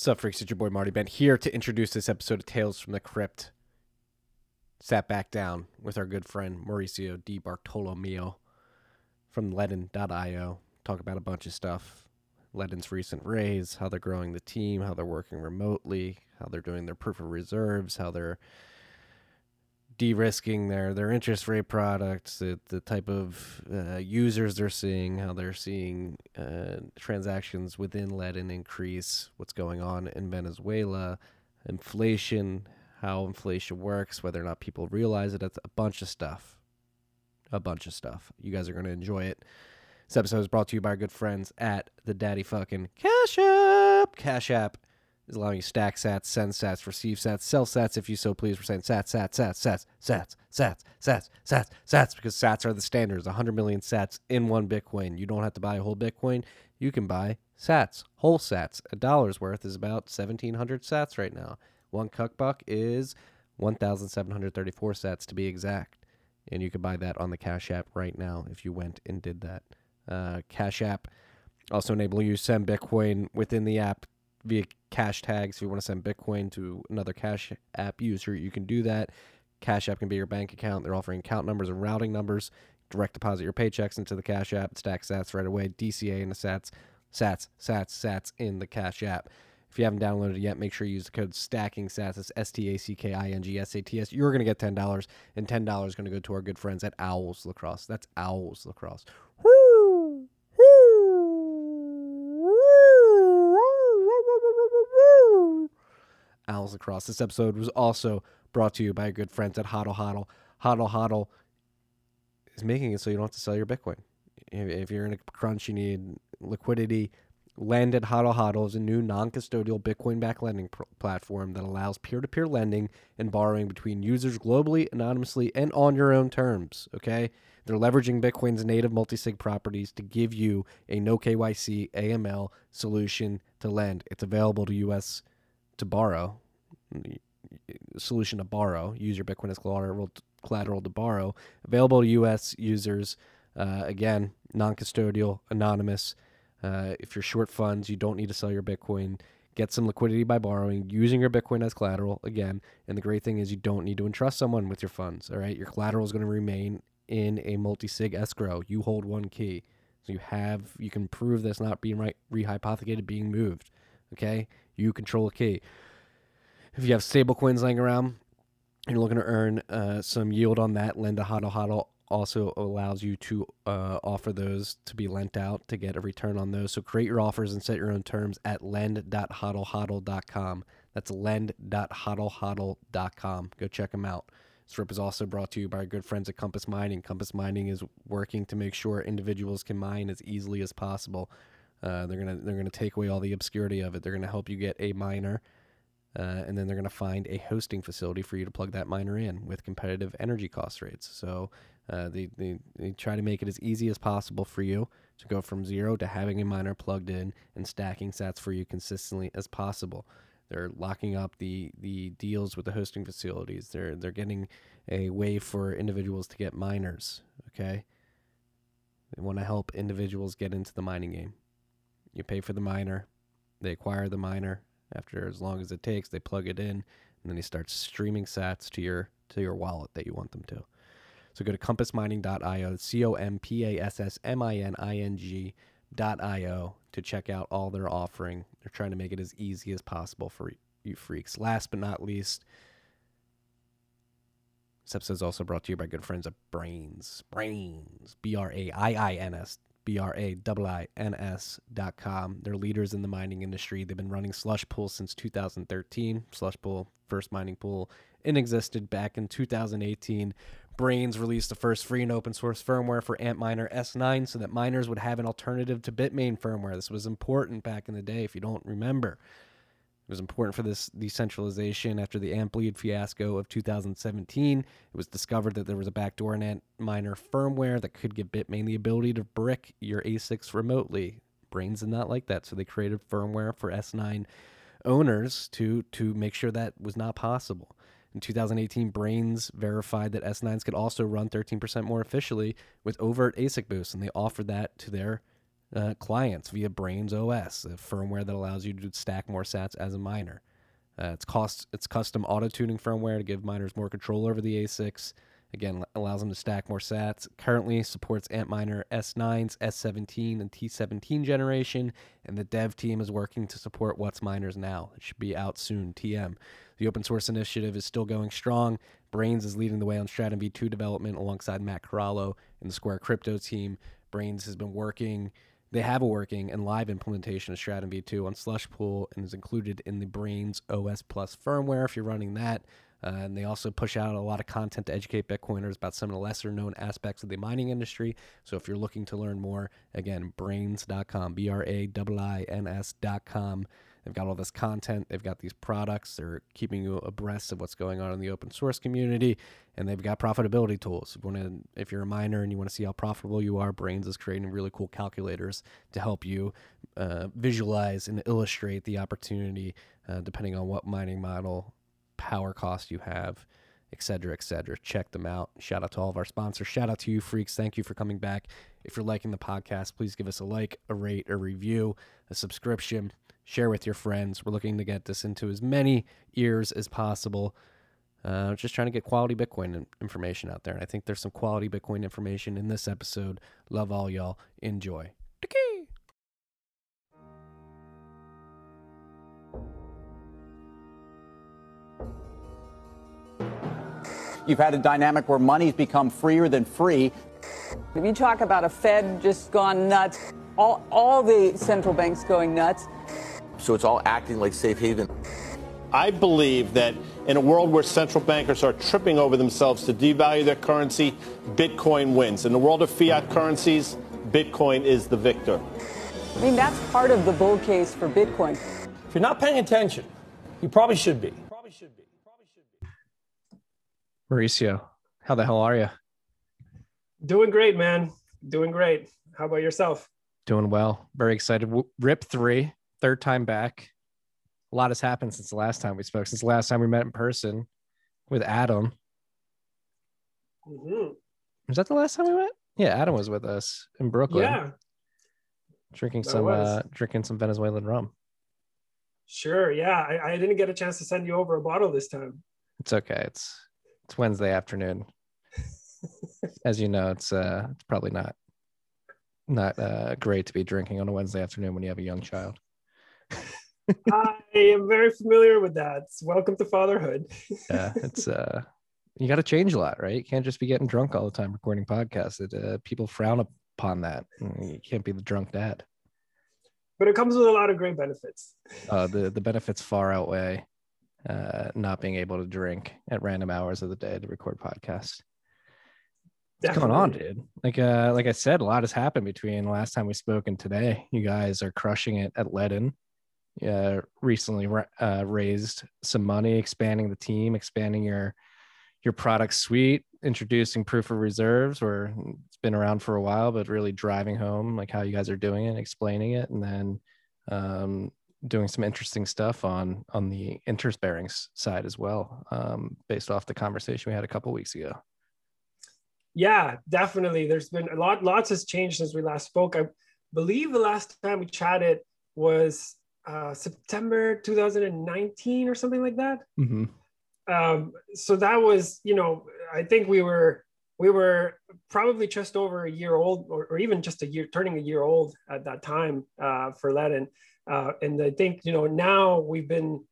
Sup, freaks? It's your boy Marty Bent here to introduce this episode of Tales from the Crypt. Sat back down with our good friend Mauricio Di Bartolomeo from Ledn.io. Talk about a bunch of stuff. Ledn's recent raise, how they're growing the team, how they're working remotely, how they're doing their proof of reserves, how they're de-risking their their interest rate products, the, the type of uh, users they're seeing, how they're seeing uh, transactions within Ledn increase, what's going on in Venezuela, inflation, how inflation works, whether or not people realize it. It's a bunch of stuff. A bunch of stuff. You guys are going to enjoy it. This episode is brought to you by our good friends at the Daddy Fucking Cash App. Cash App is allowing you stack sats, send sats, receive sats, sell sats if you so please. We're saying sats, sats, sats, sats, sats, sats, sats, sats, sats, because sats are the standards. 100 million sats in one Bitcoin. You don't have to buy a whole Bitcoin. You can buy sats, whole sats. A dollar's worth is about 1,700 sats right now. One cuck buck is 1,734 sats to be exact. And you could buy that on the Cash App right now if you went and did that. Uh, Cash App also enable you to send Bitcoin within the app via cash tags. If you want to send Bitcoin to another Cash App user, you can do that. Cash App can be your bank account. They're offering account numbers and routing numbers. Direct deposit your paychecks into the Cash App. Stack sats right away. DCA in the sats. Sats, sats, sats in the Cash App. If you haven't downloaded it yet, make sure you use the code Stacking Sats. That's S T A C K I N G S A T S. You're going to get $10, and $10 is going to go to our good friends at Owls Lacrosse. That's Owls Lacrosse. Owls Lacrosse. This episode was also brought to you by our good friends at Hodl Hodl. Hodl Hodl is making it so you don't have to sell your Bitcoin. If, you're in a crunch, you need liquidity. Lend at Hodl Hodl is a new non-custodial Bitcoin-backed lending pr- platform that allows peer-to-peer lending and borrowing between users globally, anonymously, and on your own terms. Okay, they're leveraging Bitcoin's native multi-sig properties to give you a no KYC AML solution to lend. It's available to U.S. to borrow. Solution to borrow. Use your Bitcoin as collateral collateral to borrow. Available to U.S. users. Uh, again, non-custodial, anonymous. Uh, if you're short funds, you don't need to sell your Bitcoin. Get some liquidity by borrowing, using your Bitcoin as collateral again. And the great thing is, you don't need to entrust someone with your funds. All right, your collateral is going to remain in a multi-sig escrow. You hold one key, so you have you can prove that's not being right rehypothecated, being moved. Okay, you control a key. If you have stable coins laying around, you're looking to earn uh, some yield on that. Lend a hodl hodl also allows you to uh, offer those to be lent out to get a return on those. So create your offers and set your own terms at lend.hodlhodl.com. That's lend.hodlhodl.com. Go check them out. This rip is also brought to you by our good friends at Compass Mining. Compass Mining is working to make sure individuals can mine as easily as possible. Uh, they're gonna they're gonna take away all the obscurity of it. They're gonna help you get a miner, uh, and then they're gonna find a hosting facility for you to plug that miner in with competitive energy cost rates. So uh, they, they they try to make it as easy as possible for you to go from zero to having a miner plugged in and stacking sats for you consistently as possible. They're locking up the the deals with the hosting facilities. They're they're getting a way for individuals to get miners. Okay, they want to help individuals get into the mining game. You pay for the miner, they acquire the miner. After as long as it takes, they plug it in, and then they start streaming sats to your to your wallet that you want them to. So go to compassmining.io, C O M P A S S M I N I N G.io to check out all they're offering. They're trying to make it as easy as possible for you freaks. Last but not least, this episode is also brought to you by good friends at Braiins. Braiins. B R A I I N S. B R A I I N S dot com. They're leaders in the mining industry. They've been running Slush Pool since 2013. Slush Pool, first mining pool in existed back in 2018. Braiins released the first free and open source firmware for Antminer S9 so that miners would have an alternative to Bitmain firmware. This was important back in the day, if you don't remember. It was important for this decentralization after the Antbleed fiasco of 2017. It was discovered that there was a backdoor in Antminer firmware that could give Bitmain the ability to brick your ASICs remotely. Braiins did not like that, so they created firmware for S9 owners to to make sure that was not possible. In 2018, Braiins verified that S9s could also run 13% more efficiently with overt ASIC boosts, and they offered that to their uh, clients via Braiins OS, a firmware that allows you to stack more sats as a miner. Uh, it's cost it's custom auto tuning firmware to give miners more control over the ASICs. Again, allows them to stack more sats. Currently supports Antminer S9s, S17, and T17 generation, and the dev team is working to support Whatsminers now. It should be out soon. TM. The open source initiative is still going strong. Braiins is leading the way on Stratum v2 development alongside Matt Corallo and the Square Crypto team. Braiins has been working they have a working and live implementation of Stratum v2 on Slushpool and is included in the Braiins OS Plus firmware if you're running that. Uh, and they also push out a lot of content to educate Bitcoiners about some of the lesser known aspects of the mining industry. So if you're looking to learn more, again, braiins.com, B R A I I N S.com. They've got all this content, they've got these products, they're keeping you abreast of what's going on in the open source community, and they've got profitability tools. If, you wanna, if you're a miner and you want to see how profitable you are, Braiins is creating really cool calculators to help you uh, visualize and illustrate the opportunity uh, depending on what mining model power cost you have, et cetera, et cetera. Check them out. Shout out to all of our sponsors. Shout out to you, freaks. Thank you for coming back. If you're liking the podcast, please give us a like, a rate, a review, a subscription. Share with your friends. We're looking to get this into as many ears as possible. Uh, just trying to get quality Bitcoin information out there. And I think there's some quality Bitcoin information in this episode. Love all y'all. Enjoy. You've had a dynamic where money's become freer than free. If you talk about a Fed just gone nuts, all, all the central banks going nuts. So it's all acting like safe haven. I believe that in a world where central bankers are tripping over themselves to devalue their currency, Bitcoin wins. In the world of fiat currencies, Bitcoin is the victor. I mean, that's part of the bull case for Bitcoin. If you're not paying attention, you probably should be. Probably should be. Probably should be. Mauricio, how the hell are you? Doing great, man. Doing great. How about yourself? Doing well. Very excited. Rip three, third time back. A lot has happened since the last time we spoke, since the last time we met in person with Adam. Mm-hmm. Was that the last time we met? Yeah, Adam was with us in Brooklyn. Yeah. Drinking that some uh drinking some Venezuelan rum. Sure. Yeah. I, I didn't get a chance to send you over a bottle this time. It's okay. It's it's Wednesday afternoon. As you know, it's uh it's probably not not uh great to be drinking on a Wednesday afternoon when you have a young child. I am very familiar with that. Welcome to fatherhood. yeah, it's uh you got to change a lot, right? You can't just be getting drunk all the time recording podcasts. It, uh, people frown upon that. You can't be the drunk dad. But it comes with a lot of great benefits. Uh, the the benefits far outweigh uh, not being able to drink at random hours of the day to record podcasts. What's going on, dude? Like, uh, like I said, a lot has happened between the last time we spoke and today. You guys are crushing it at Ledn. Yeah, recently uh, raised some money, expanding the team, expanding your your product suite, introducing proof of reserves, where it's been around for a while, but really driving home like how you guys are doing it, explaining it, and then um, doing some interesting stuff on on the interest bearing side as well, um, based off the conversation we had a couple weeks ago. Yeah, definitely. There's been a lot. Lots has changed since we last spoke. I believe the last time we chatted was uh, September 2019 or something like that. Mm-hmm. Um, so that was, you know, I think we were we were probably just over a year old, or, or even just a year, turning a year old at that time uh, for Ledn. Uh, and I think, you know, now we've been,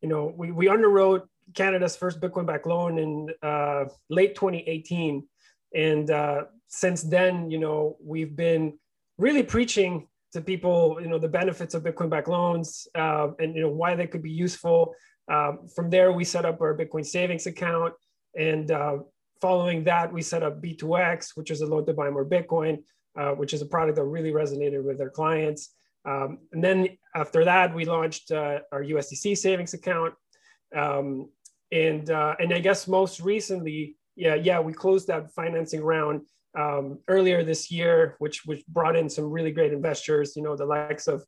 you know, we, we underwrote Canada's first Bitcoin back loan in uh, late 2018. And uh, since then, you know, we've been really preaching to people, you know, the benefits of Bitcoin back loans uh, and, you know, why they could be useful. Um, from there, we set up our Bitcoin savings account. And uh, following that, we set up B2X, which is a loan to buy more Bitcoin, uh, which is a product that really resonated with our clients. Um, and then after that, we launched uh, our USDC savings account. Um, and, uh, and I guess most recently, yeah, yeah, we closed that financing round um, earlier this year, which, which brought in some really great investors, you know, the likes of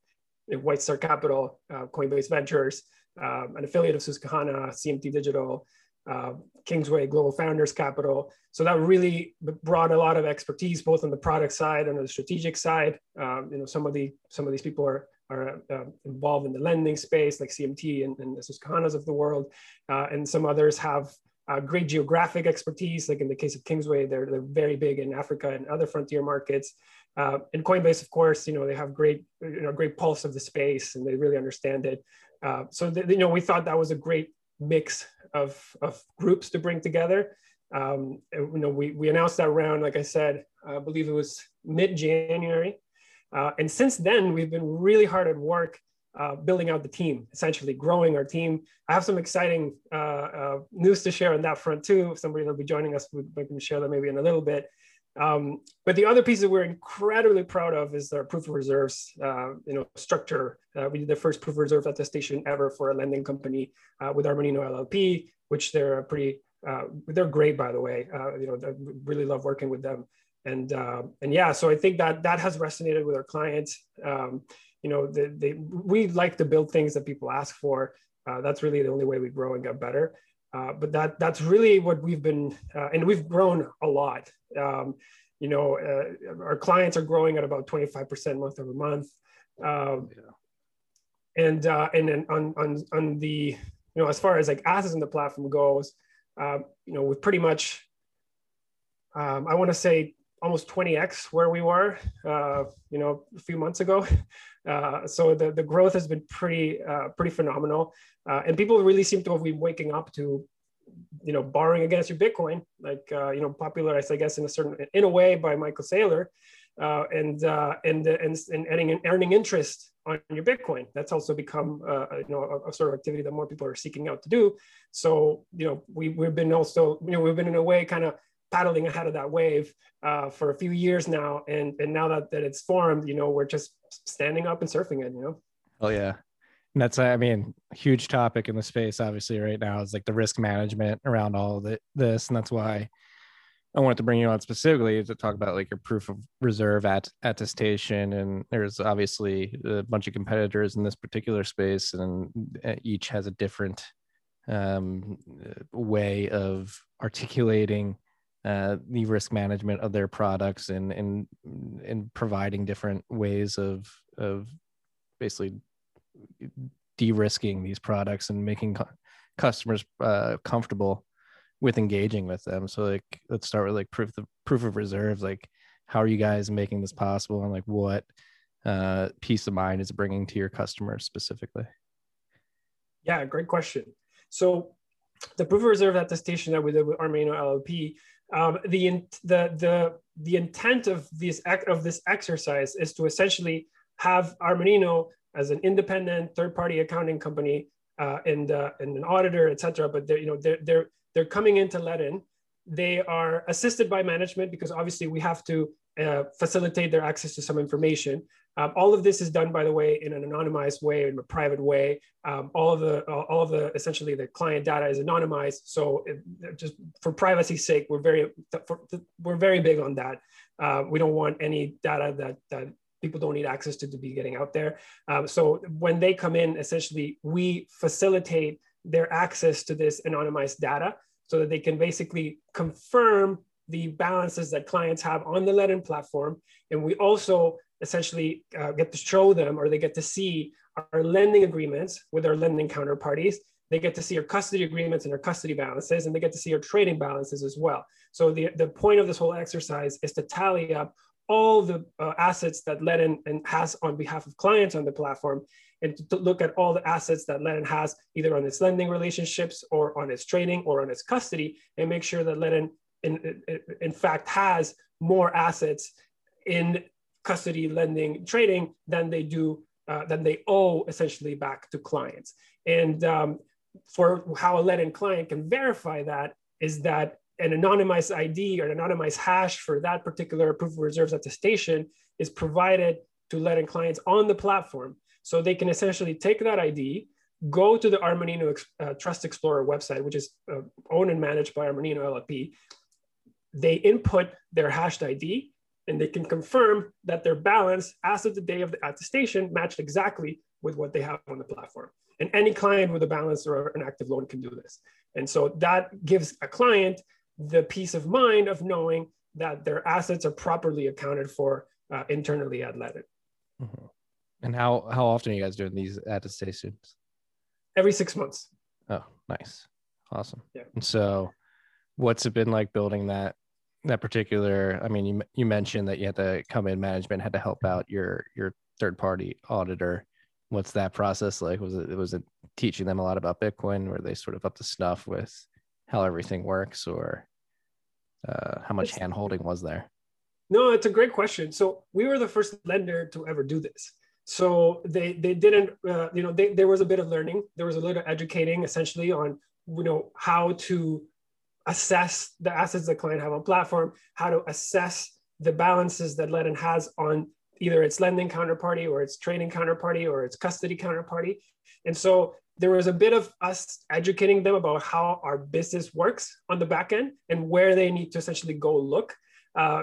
White Star Capital, uh, Coinbase Ventures, um, an affiliate of Susquehanna, CMT Digital, uh, Kingsway Global Founders Capital. So that really brought a lot of expertise, both on the product side and on the strategic side. Um, you know, some of the some of these people are are uh, involved in the lending space, like CMT and, and the Susquehannas of the world, uh, and some others have uh, great geographic expertise. Like in the case of Kingsway, they're, they're very big in Africa and other frontier markets. Uh, and Coinbase, of course, you know they have great, you know, great pulse of the space, and they really understand it. Uh, so you know, we thought that was a great mix of, of groups to bring together. Um, and, you know, we, we announced that round, like I said, I believe it was mid-January. Uh, and since then, we've been really hard at work uh, building out the team, essentially growing our team. I have some exciting uh, uh news to share on that front too. If Somebody that'll be joining us, we can share that maybe in a little bit. Um, but the other piece that we're incredibly proud of is our proof of reserves, uh, you know, structure. Uh, we did the first proof of reserve attestation ever for a lending company uh, with Armanino LLP, which they're pretty, they're great by the way. You know, I really love working with them, and uh, and yeah, so I think that that has resonated with our clients. Um, you know, they, they, we like to build things that people ask for. that's really the only way we grow and get better. Uh, but that that's really what we've been, uh, and we've grown a lot. Um, you know, uh, our clients are growing at about 25% month over month. Um, yeah. And uh, and then on, on on the you know as far as like assets in the platform goes, um, you know, we've pretty much um, I want to say almost 20x where we were, uh, you know, a few months ago. Uh, so the, the growth has been pretty uh, pretty phenomenal, uh, and people really seem to have been waking up to, you know, borrowing against your Bitcoin, like uh, you know, popularized I guess in a certain in a way by Michael Saylor, uh, and, and and and earning earning interest on your Bitcoin. That's also become you know a, a, sort of activity that more people are seeking out to do. So you know, we we've been also you know we've been in a way kind of paddling ahead of that wave uh, for a few years now, and and now that that it's formed, you know, we're just standing up and surfing it. You know. Oh yeah, and that's I mean, huge topic in the space. Obviously, right now is like the risk management around all of it, this, and that's why. I wanted to bring you on specifically to talk about like your proof of reserve at attestation, and there's obviously a bunch of competitors in this particular space, and uh, each has a different um, way of articulating uh, the risk management of their products and and and providing different ways of of basically de-risking these products and making cu- customers uh, comfortable with engaging with them. So like let's start with like proof of proof of reserves. Like how are you guys making this possible and like what uh, peace of mind is bringing to your customers specifically? Yeah, great question. So the proof of reserve attestation that we did with Armanino LLP um, the, the, the, the intent of this, of this exercise is to essentially have Armanino as an independent third-party accounting company uh, and, uh, and an auditor, et cetera, but they're, you know, they're, they're, they're coming into Ledn. They are assisted by management because obviously we have to uh, facilitate their access to some information. Um, all of this is done, by the way, in an anonymized way, in a private way. Um, all of the, all of the, essentially the client data is anonymized. So it, just for privacy's sake, we're very, for, we're very big on that. Uh, we don't want any data that, that people don't need access to to be getting out there. Um, so when they come in, essentially, we facilitate their access to this anonymized data so that they can basically confirm the balances that clients have on the Ledn platform. And we also essentially uh, get to show them or they get to see our lending agreements with our lending counterparties. They get to see our custody agreements and our custody balances, and they get to see our trading balances as well. So the, the point of this whole exercise is to tally up all the uh, assets that Ledn and has on behalf of clients on the platform and to, look at all the assets that Ledn has either on its lending relationships or on its trading or on its custody and make sure that Ledn in, in, in fact has more assets in custody lending trading than they do uh, than they owe essentially back to clients. And um, for how a Ledn client can verify that is that an anonymized ID or an anonymized hash for that particular proof of reserves attestation is provided to Ledn clients on the platform. So they can essentially take that ID, go to the Armanino uh, Trust Explorer website, which is uh, owned and managed by Armanino LLP. They input their hashed ID, and they can confirm that their balance as of the day of the attestation matched exactly with what they have on the platform. And any client with a balance or an active loan can do this. And so that gives a client the peace of mind of knowing that their assets are properly accounted for uh, internally at Ledn. Mm-hmm. And how how often are you guys doing these attestations? Every six months. Oh, nice, awesome. Yeah. And so, what's it been like building that that particular? I mean, you you mentioned that you had to come in, management had to help out your your third party auditor. What's that process like? Was it was it teaching them a lot about Bitcoin? Were they sort of up to snuff with how everything works, or uh, how much hand holding was there? No, it's a great question. So we were the first lender to ever do this. So they they didn't, uh, you know, they, there was a bit of learning. There was a little educating, essentially, on you know how to assess the assets the client have on platform, how to assess the balances that Ledn has on either its lending counterparty or its trading counterparty or its custody counterparty. And so there was a bit of us educating them about how our business works on the back end and where they need to essentially go look uh,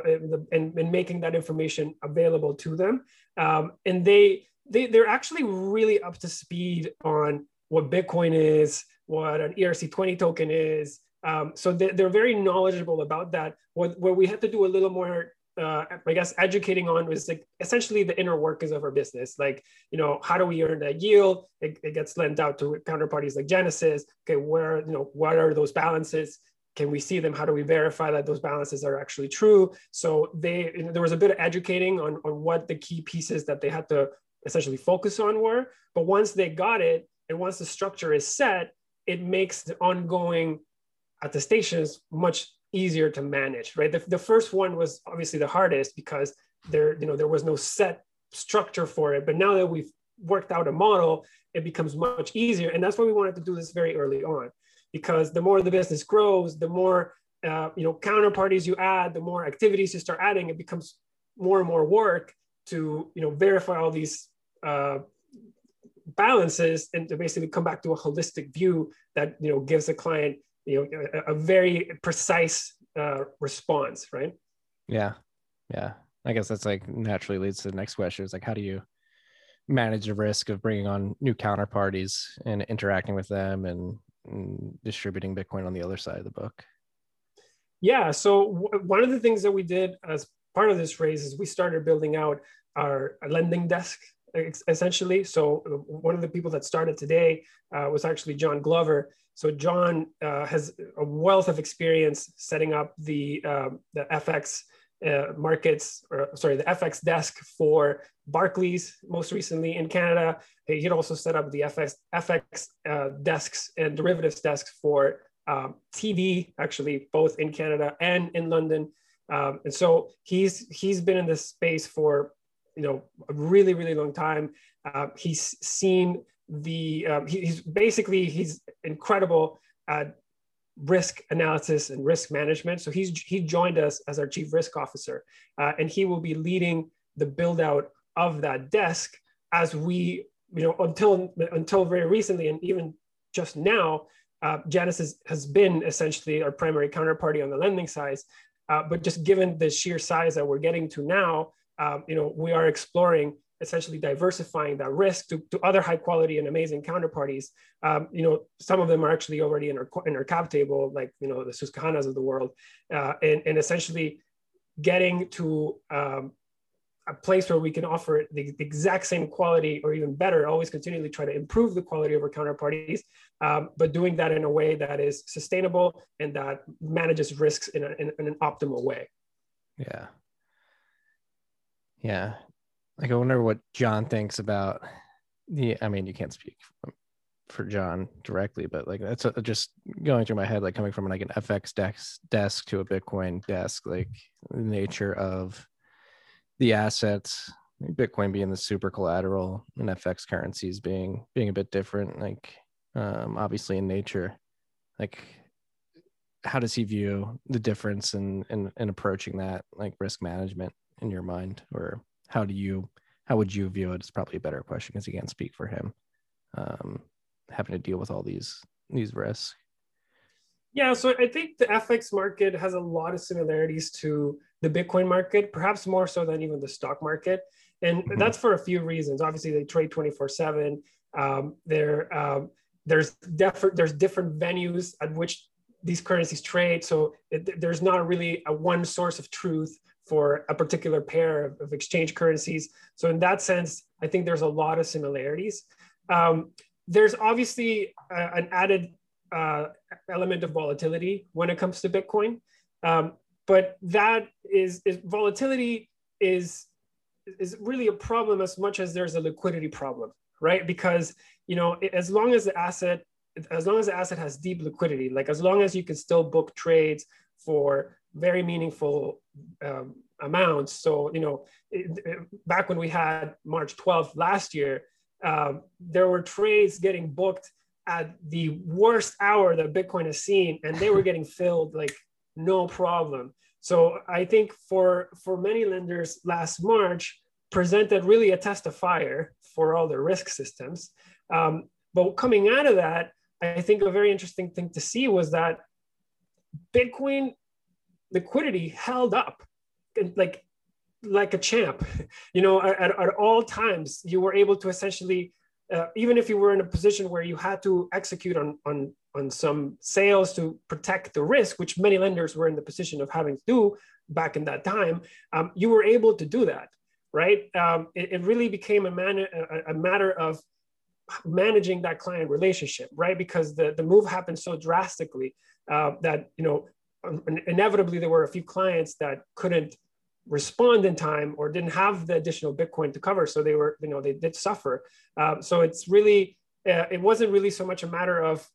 and, and, making that information available to them. Um, and they, they, they're actually really up to speed on what Bitcoin is, what an ERC20 token is. Um, so they, are very knowledgeable about that. What, we had to do a little more uh, I guess educating on was like essentially the inner workings of our business. Like, you know, how do we earn that yield? It, it, gets lent out to counterparties like Genesis. Okay, where, you know, what are those balances? Can we see them? How do we verify that those balances are actually true? So they, there was a bit of educating on, on what the key pieces that they had to essentially focus on were. But once they got it, and once the structure is set, it makes the ongoing attestations much easier to manage, right? The, the first one was obviously the hardest because there, you know, there was no set structure for it. But now that we've worked out a model, it becomes much easier. And that's why we wanted to do this very early on, because the more the business grows, the more uh, you know counterparties you add, the more activities you start adding, it becomes more and more work to you know verify all these uh, balances and to basically come back to a holistic view that you know gives the client you know a, a very precise uh, response right? Yeah. Yeah. I guess that's like naturally leads to the next question is like how do you manage the risk of bringing on new counterparties and interacting with them and distributing bitcoin on the other side of the book? Yeah so w- one of the things that we did as part of this raise is we started building out our lending desk essentially. So one of the people that started today uh, was actually john glover. So John uh, has a wealth of experience setting up the uh, the FX uh, markets, or sorry, the FX desk for Barclays most recently in Canada. He had also set up the FX FX uh, desks and derivatives desks for um, TD, actually both in Canada and in London. Um, and so he's he's been in this space for you know a really really long time. Uh, he's seen the um, he, he's basically he's incredible at risk analysis and risk management. So he's he joined us as our chief risk officer, uh, and he will be leading the build out of that desk as we you know until until very recently and even just now. Uh, Genesis has been essentially our primary counterparty on the lending side, uh, but just given the sheer size that we're getting to now, um, you know, we are exploring essentially diversifying that risk to, to other high quality and amazing counterparties. Um, you know, some of them are actually already in our in our cap table, like you know the Susquehannas of the world, uh, and and essentially getting to um, a place where we can offer the, the, exact same quality or even better. Always continually try to improve the quality of our counterparties, um, but doing that in a way that is sustainable and that manages risks in, a, in, in an optimal way. Yeah. Yeah, like I wonder what John thinks about the. I mean, you can't speak for John directly, but like that's a, just going through my head, like coming from like an FX desk desk to a Bitcoin desk, like the nature of the assets, Bitcoin being the super collateral and FX currencies being being a bit different, like um, obviously in nature, like how does he view the difference in, in in approaching that like risk management in your mind or how do you how would you view it? It's probably a better question because you can't speak for him. Um, having to deal with all these these risks. Yeah, so I think the FX market has a lot of similarities to the Bitcoin market, perhaps more so than even the stock market. And mm-hmm. that's for a few reasons. Obviously, they trade 24 7. Um, they're, um, there's different there's different venues at which these currencies trade. So it, there's not really a one source of truth for a particular pair of, of, exchange currencies. So in that sense, I think there's a lot of similarities. Um, there's obviously a, an added uh, element of volatility when it comes to Bitcoin, um, but that is, is volatility is is really a problem as much as there's a liquidity problem, right? Because you know, as long as the asset as long as the asset has deep liquidity, like as long as you can still book trades for very meaningful um, amounts. So, you know, it, it, back when we had March 12th last year, um, there were trades getting booked at the worst hour that Bitcoin has seen, and they were getting filled like no problem. So I think for for many lenders last March presented really a test of fire for all their risk systems. Um, but coming out of that, I think a very interesting thing to see was that Bitcoin liquidity held up like like a champ. You know, at, at all times you were able to essentially, uh, even if you were in a position where you had to execute on on on some sales to protect the risk, which many lenders were in the position of having to do back in that time, um, you were able to do that, right? Um, it, it, really became a, man, a, a matter of managing that client relationship, right? Because the, the move happened so drastically uh, that, you know, inevitably there were a few clients that couldn't respond in time or didn't have the additional Bitcoin to cover. So they were, you know, they did suffer. Uh, so it's really, uh, it wasn't really so much a matter of,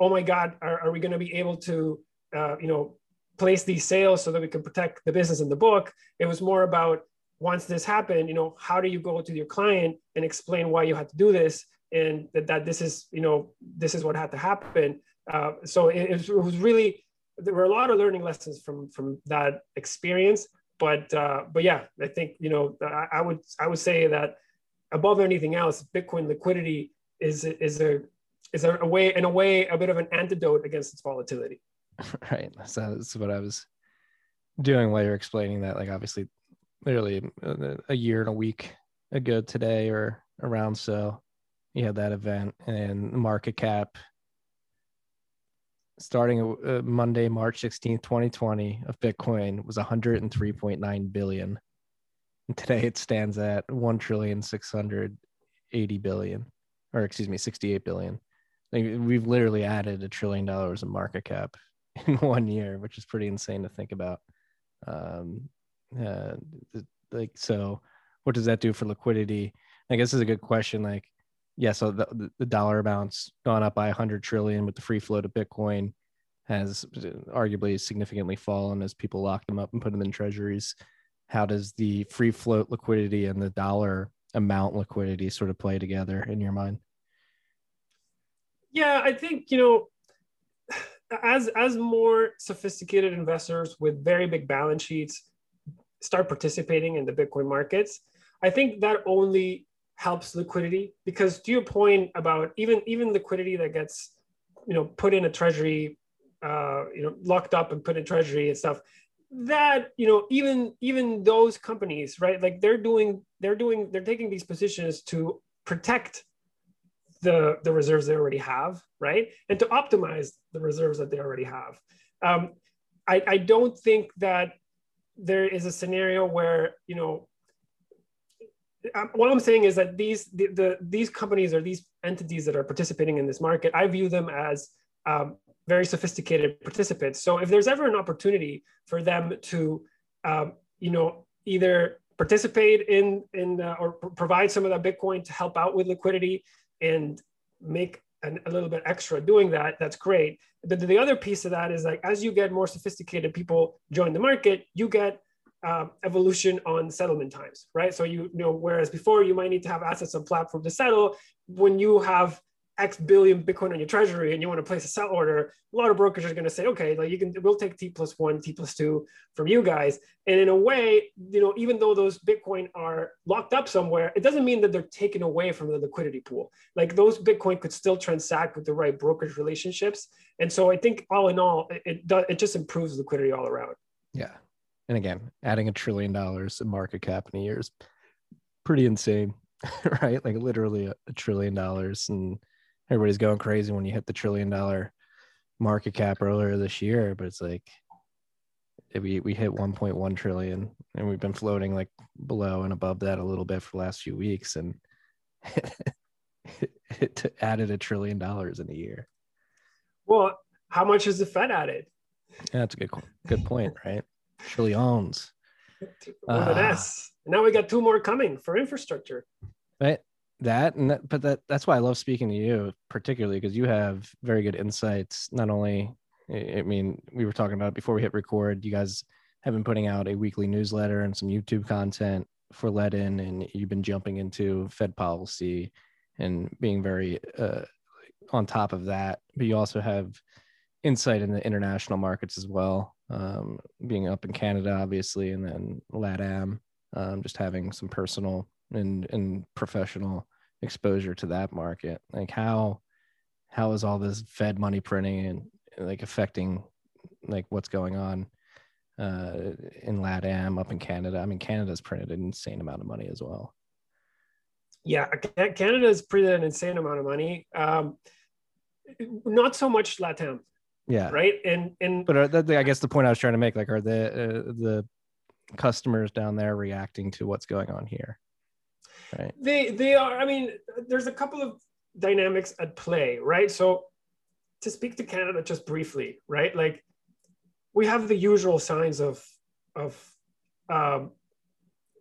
oh my God, are, are we going to be able to, uh, you know, place these sales so that we can protect the business in the book? It was more about once this happened, you know, how do you go to your client and explain why you had to do this and that, that this is, you know, this is what had to happen. Uh, so it, it was really, there were a lot of learning lessons from from that experience. But uh, but yeah, I think you know I, I would I would say that above anything else, Bitcoin liquidity is is a is a, way in a way a bit of an antidote against its volatility. Right. So that's what I was doing while you're explaining that. Like obviously, literally a year and a week ago today or around so you had that event and market cap starting uh, Monday, March 16th, 2020 of Bitcoin was 103.9 billion. And today it stands at 1 trillion 680 billion or excuse me, 68 billion. Like we've literally added a trillion dollars in market cap in one year, which is pretty insane to think about. Um, uh, like so what does that do for liquidity? I guess is a good question. Like yeah, so the, the dollar amount's gone up by 100 trillion with the free float of Bitcoin has arguably significantly fallen as people lock them up and put them in treasuries. How does the free float liquidity and the dollar amount liquidity sort of play together in your mind? Yeah, I think, you know, as as more sophisticated investors with very big balance sheets start participating in the Bitcoin markets, I think that only helps liquidity? Because to your point about even even liquidity that gets you know put in a treasury uh, you know locked up and put in treasury and stuff that you know even even those companies right like they're doing they're doing they're taking these positions to protect the the reserves they already have right and to optimize the reserves that they already have. Um, I, I don't think that there is a scenario where you know um, what I'm saying is that these the, the, these companies or these entities that are participating in this market, I view them as um, very sophisticated participants. So if there's ever an opportunity for them to, um, you know, either participate in in uh, or provide some of that Bitcoin to help out with liquidity and make an, a little bit extra doing that, that's great. The, the other piece of that is like as you get more sophisticated people join the market, you get uh, evolution on settlement times, right? So you, you know, whereas before you might need to have assets on platform to settle, when you have X billion Bitcoin on your treasury and you want to place a sell order, a lot of brokers are going to say, okay, like you can, we'll take T plus one, T plus two from you guys. And in a way, you know, even though those Bitcoin are locked up somewhere, it doesn't mean that they're taken away from the liquidity pool. Like those Bitcoin could still transact with the right brokerage relationships. And so I think all in all, it, it does, it just improves liquidity all around. Yeah. And again, adding a trillion dollars in market cap in a year is pretty insane, right? Like literally a, a trillion dollars. And everybody's going crazy when you hit the trillion dollar market cap earlier this year, but it's like we we hit 1.1 trillion and we've been floating like below and above that a little bit for the last few weeks and it added a trillion dollars in a year. Well, how much has the Fed added? Yeah, that's a good good point, right? Trillions. With an S. Now we got two more coming for infrastructure. Right. That and that, but that that's why I love speaking to you, particularly because you have very good insights. Not only, I mean, we were talking about before we hit record. You guys have been putting out a weekly newsletter and some YouTube content for Ledn, and you've been jumping into Fed policy and being very uh, on top of that. But you also have insight in the international markets as well, um, being up in Canada, obviously, and then LATAM, um, just having some personal and, and professional exposure to that market. Like how how is all this Fed money printing and like affecting like what's going on uh, in LATAM up in Canada? I mean, Canada's printed an insane amount of money as well. Yeah, Canada has printed an insane amount of money. Um, not so much LATAM yeah. Right? And and but are the, i guess the point i was trying to make like are the uh, the customers down there reacting to what's going on here? Right. They they are i mean there's a couple of dynamics at play right? So to speak to canada just briefly right? Like we have the usual signs of of um,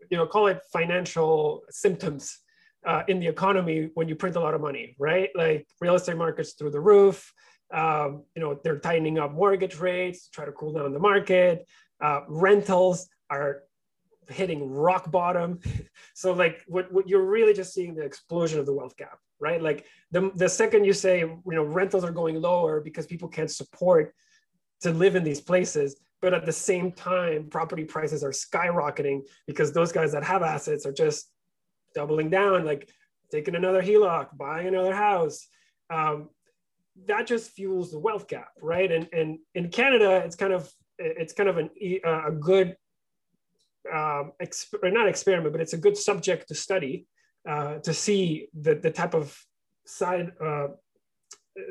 you know call it financial symptoms uh, in the economy when you print a lot of money right? Like real estate markets through the roof um, you know, they're tightening up mortgage rates, try to cool down the market. Uh, rentals are hitting rock bottom. so like what, what you're really just seeing the explosion of the wealth gap, right? Like the, the second you say, you know, rentals are going lower because people can't support to live in these places, but at the same time, property prices are skyrocketing because those guys that have assets are just doubling down, like taking another HELOC, buying another house. Um, that just fuels the wealth gap, right? And and in Canada, it's kind of it's kind of an, a good um, exp- not experiment, but it's a good subject to study uh, to see the the type of side uh,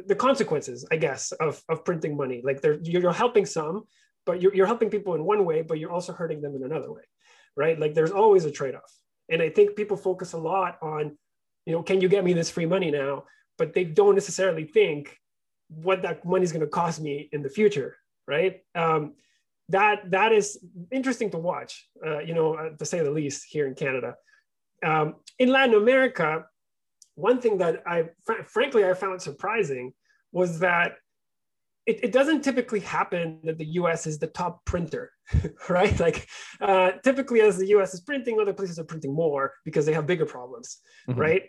the consequences, I guess, of of printing money. Like they're you're helping some, but you're you're helping people in one way, but you're also hurting them in another way, right? Like there's always a trade off, and I think people focus a lot on, you know, can you get me this free money now? But they don't necessarily think what that money is going to cost me in the future, right? Um, that that is interesting to watch, uh, you know, uh, to say the least, here in Canada. Um, in Latin America, one thing that I fr- frankly I found surprising was that it, it, doesn't typically happen that the US is the top printer, right? Like uh, typically, as the US is printing, other places are printing more because they have bigger problems, mm-hmm. right?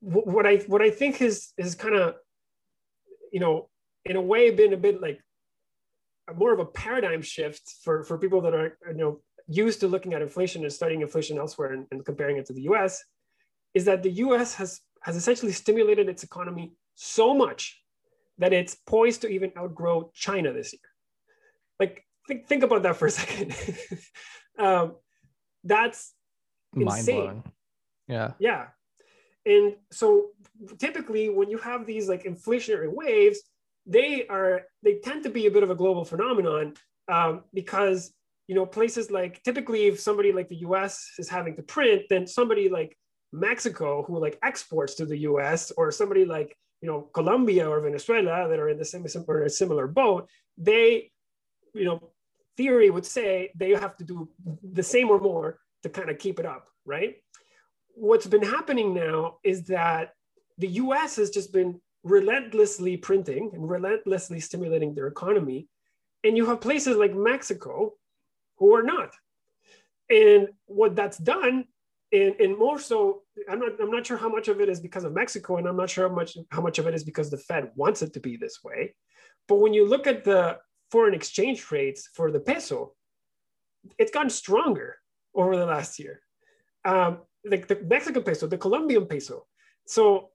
What I what I think is is kind of you know in a way been a bit like more of a paradigm shift for for people that are you know used to looking at inflation and studying inflation elsewhere and, and comparing it to the U.S. is that the U.S. has has essentially stimulated its economy so much that it's poised to even outgrow China this year. Like think think about that for a second. um, that's blowing. Yeah. Yeah and so typically when you have these like inflationary waves they are they tend to be a bit of a global phenomenon um, because you know places like typically if somebody like the us is having to print then somebody like mexico who like exports to the us or somebody like you know colombia or venezuela that are in the same or a similar boat they you know theory would say they have to do the same or more to kind of keep it up right what's been happening now is that the US has just been relentlessly printing and relentlessly stimulating their economy. And you have places like Mexico who are not. And what that's done, and, and more so, I'm not, I'm not sure how much of it is because of Mexico, and I'm not sure how much, how much of it is because the Fed wants it to be this way. But when you look at the foreign exchange rates for the peso, it's gotten stronger over the last year. Um, like the Mexican peso, the Colombian peso. So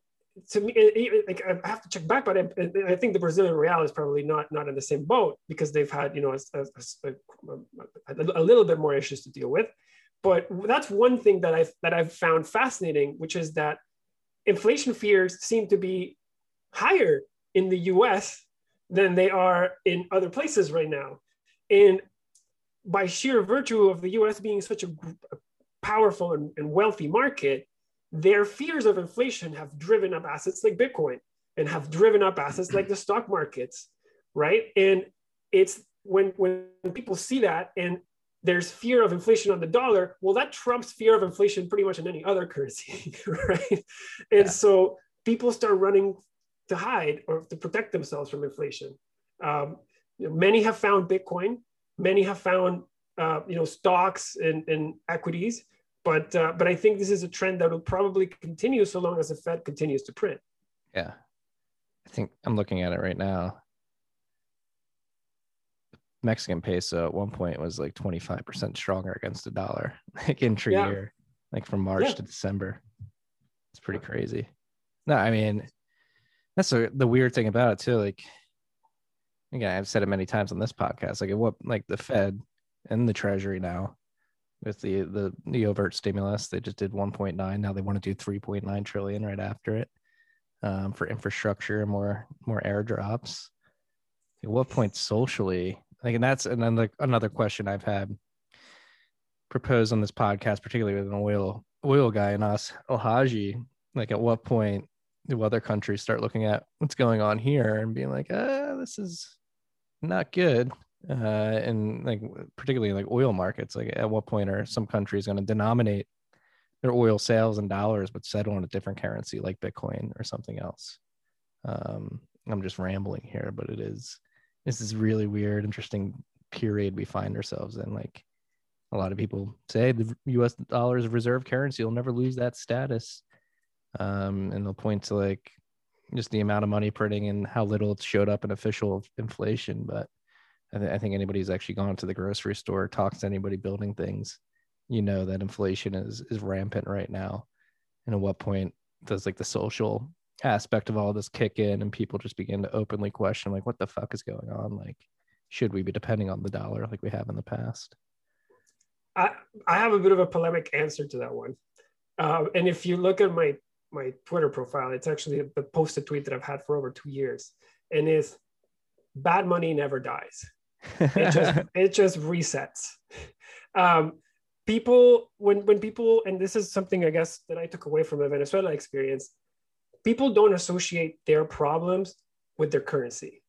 to me, like I have to check back, but I, I, think the Brazilian real is probably not not in the same boat because they've had you know a, a, a, a, little bit more issues to deal with. But that's one thing that I've that I've found fascinating, which is that inflation fears seem to be higher in the US than they are in other places right now. And by sheer virtue of the US being such a powerful and, and wealthy market, their fears of inflation have driven up assets like Bitcoin and have driven up assets like the stock markets, right? And it's when when people see that and there's fear of inflation on the dollar, well, that trumps fear of inflation pretty much in any other currency, right? And yeah. so people start running to hide or to protect themselves from inflation. Um, you know, many have found Bitcoin, many have found uh, you know stocks and, and equities, but uh, but I think this is a trend that will probably continue so long as the Fed continues to print. Yeah, I think I'm looking at it right now. Mexican peso at one point was like 25% stronger against the dollar, like intra year, like from March yeah. to December. It's pretty crazy. No, I mean, that's a, the weird thing about it too. Like, again, I've said it many times on this podcast. Like, what, like the Fed and the Treasury now with the the the overt stimulus, they just did 1.9. Now they want to do 3.9 trillion right after it um, for infrastructure and more more airdrops. At what point socially? Like, and that's and then like another question I've had proposed on this podcast, particularly with an oil oil guy in us, Alhaji. Like, at what point do other countries start looking at what's going on here and being like, ah, this is not good. Uh, and like particularly like oil markets, like at what point are some countries going to denominate their oil sales in dollars but settle on a different currency like Bitcoin or something else? Um, I'm just rambling here, but it is this is really weird, interesting period we find ourselves in. Like a lot of people say the US dollar is a reserve currency, you'll never lose that status um, and they'll point to like just the amount of money printing and how little it showed up in official inflation. But I, th- I think anybody who's actually gone to the grocery store, talks to anybody building things, you know that inflation is is rampant right now. And at what point does like the social aspect of all this kick in and people just begin to openly question like what the fuck is going on? Like, should we be depending on the dollar like we have in the past? I, I have a bit of a polemic answer to that one. Uh, and if you look at my my Twitter profile. It's actually a posted tweet that I've had for over two years, and is bad money never dies. It just it just resets. Um, people when when people and this is something I guess that I took away from the Venezuela experience. People don't associate their problems with their currency.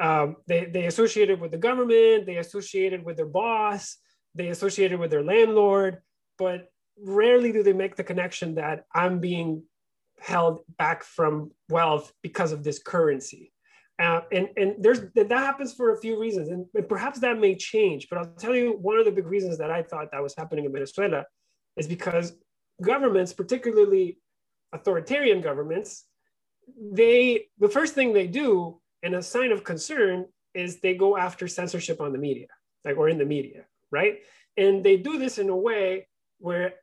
Um, they they associate it with the government. They associate it with their boss. They associate it with their landlord. But rarely do they make the connection that I'm being held back from wealth because of this currency. And and there's that happens for a few reasons, and, and perhaps that may change. But I'll tell you one of the big reasons that I thought that was happening in Venezuela is because governments, particularly authoritarian governments, they the first thing they do, and a sign of concern, is they go after censorship on the media, like or in the media, right? And they do this in a way where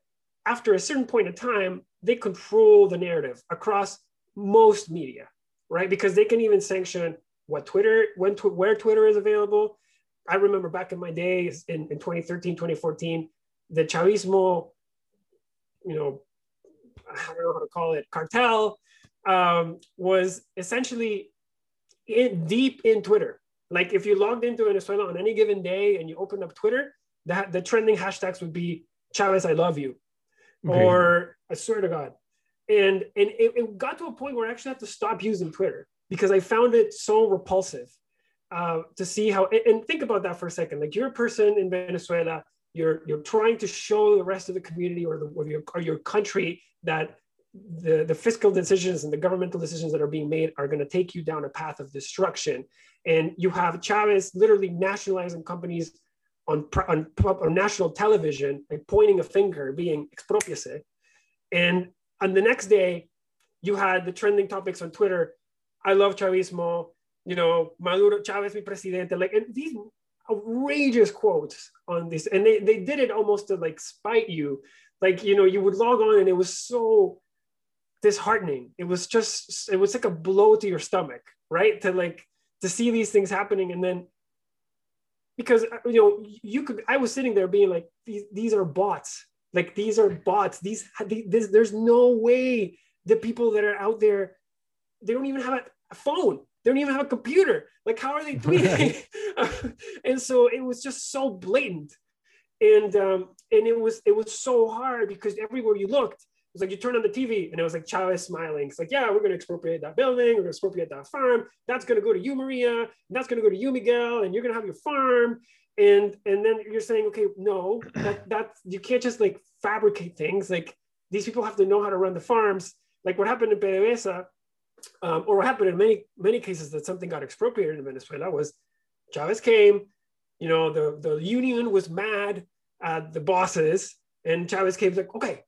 after a certain point of time, they control the narrative across most media, right? Because they can even sanction what Twitter, when, where Twitter is available. I remember back in my days in, in 2013, 2014, the Chavismo, you know, I don't know how to call it, cartel um, was essentially in, deep in Twitter. Like if you logged into Venezuela on any given day and you opened up Twitter, that the trending hashtags would be Chavez, I love you, okay. or I swear to God. And and it, it, got to a point where I actually had to stop using Twitter because I found it so repulsive uh, to see how. And think about that for a second. Like you're a person in Venezuela, you're you're trying to show the rest of the community or the or your, or your country that the, the fiscal decisions and the governmental decisions that are being made are going to take you down a path of destruction. And you have Chavez literally nationalizing companies on, on, on national television, like pointing a finger, being exprópiese. And on the next day, you had the trending topics on Twitter. I love Chavismo, you know, Maduro, Chavez, mi presidente, like, and these outrageous quotes on this. And they, they did it almost to like spite you. Like, you know, you would log on and it was so disheartening. It was just, it was like a blow to your stomach, right? To like, to see these things happening. And then because you know you could i was sitting there being like these, these are bots like these are bots these, these there's no way the people that are out there they don't even have a phone. They don't even have a computer. Like, how are they tweeting? and so it was just so blatant. And um, and it was it was so hard because everywhere you looked, it was like you turn on the TV and it was like Chavez smiling. It's like, yeah, we're going to expropriate that building. We're going to expropriate that farm. That's going to go to you, Maria. That's going to go to you, Miguel. And you're going to have your farm. And and then you're saying, okay, no, that that you can't just like fabricate things. Like these people have to know how to run the farms. Like what happened in PDVSA, um, or what happened in many many cases that something got expropriated in Venezuela was Chavez came. You know, the the union was mad at the bosses, and Chavez came like, okay,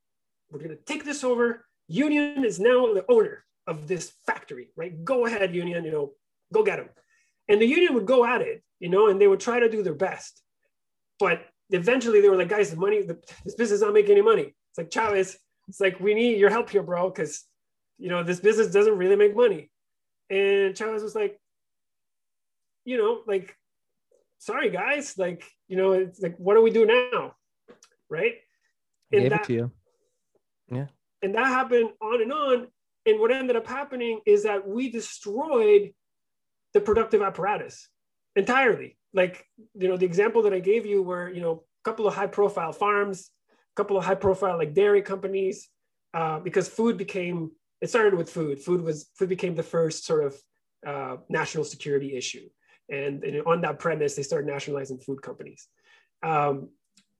we're to take this over. Union is now the owner of this factory, right? Go ahead, Union, you know, go get them. And the union would go at it, you know, and they would try to do their best. But eventually they were like, guys, the money, the, this business is not making any money. It's like, Chavez, it's like, we need your help here, bro, because, you know, this business doesn't really make money. And Chavez was like, you know, like, sorry, guys, like, you know, it's like, what do we do now? Right. And gave that, it to you. Yeah. And that happened on and on. And what ended up happening is that we destroyed the productive apparatus entirely. Like, you know, the example that I gave you were, you know, a couple of high profile farms, a couple of high profile like dairy companies, uh, because food became, it started with food. Food was, food became the first sort of uh, national security issue. And, and, on that premise, they started nationalizing food companies. Um,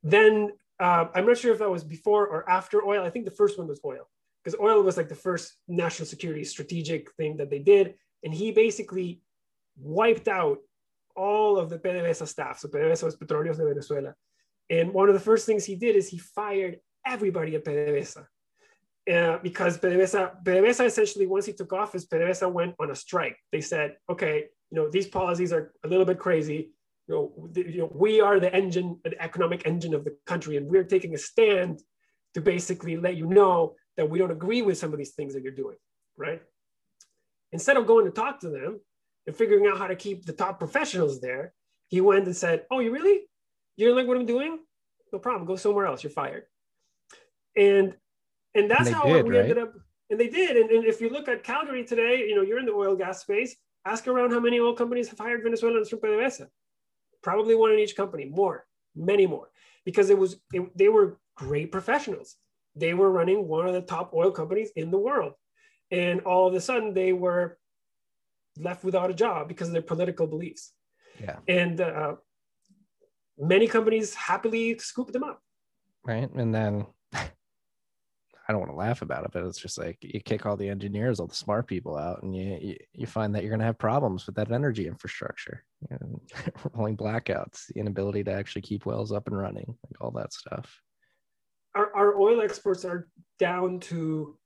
then uh, I'm not sure if that was before or after oil. I think the first one was oil because oil was like the first national security strategic thing that they did. And he basically wiped out all of the PDVSA staff. So PDVSA was Petróleos de Venezuela. And one of the first things he did is he fired everybody at PDVSA. Uh, because PDVSA, PDVSA essentially, once he took office, PDVSA went on a strike. They said, okay, you know, these policies are a little bit crazy you know, the, you know, we are the engine, the economic engine of the country, and we're taking a stand to basically let you know that we don't agree with some of these things that you're doing, right? Instead of going to talk to them and figuring out how to keep the top professionals there, he went and said, "Oh, you really? You don't like what I'm doing? No problem. Go somewhere else. You're fired." And and that's and how did, we right? ended up. And they did. And, and if you look at Calgary today, you know, you're in the oil gas space. Ask around how many oil companies have hired Venezuelans from PDVSA probably one in each company, more, many more, because it was it, they were great professionals. They were running one of the top oil companies in the world, and all of a sudden they were left without a job because of their political beliefs. Yeah, and uh, many companies happily scoop them up. Right, and then I don't want to laugh about it, but it's just like you kick all the engineers, all the smart people out, and you you, you find that you're going to have problems with that energy infrastructure, you know, rolling blackouts, the inability to actually keep wells up and running, like all that stuff. Our, our oil exports are down to,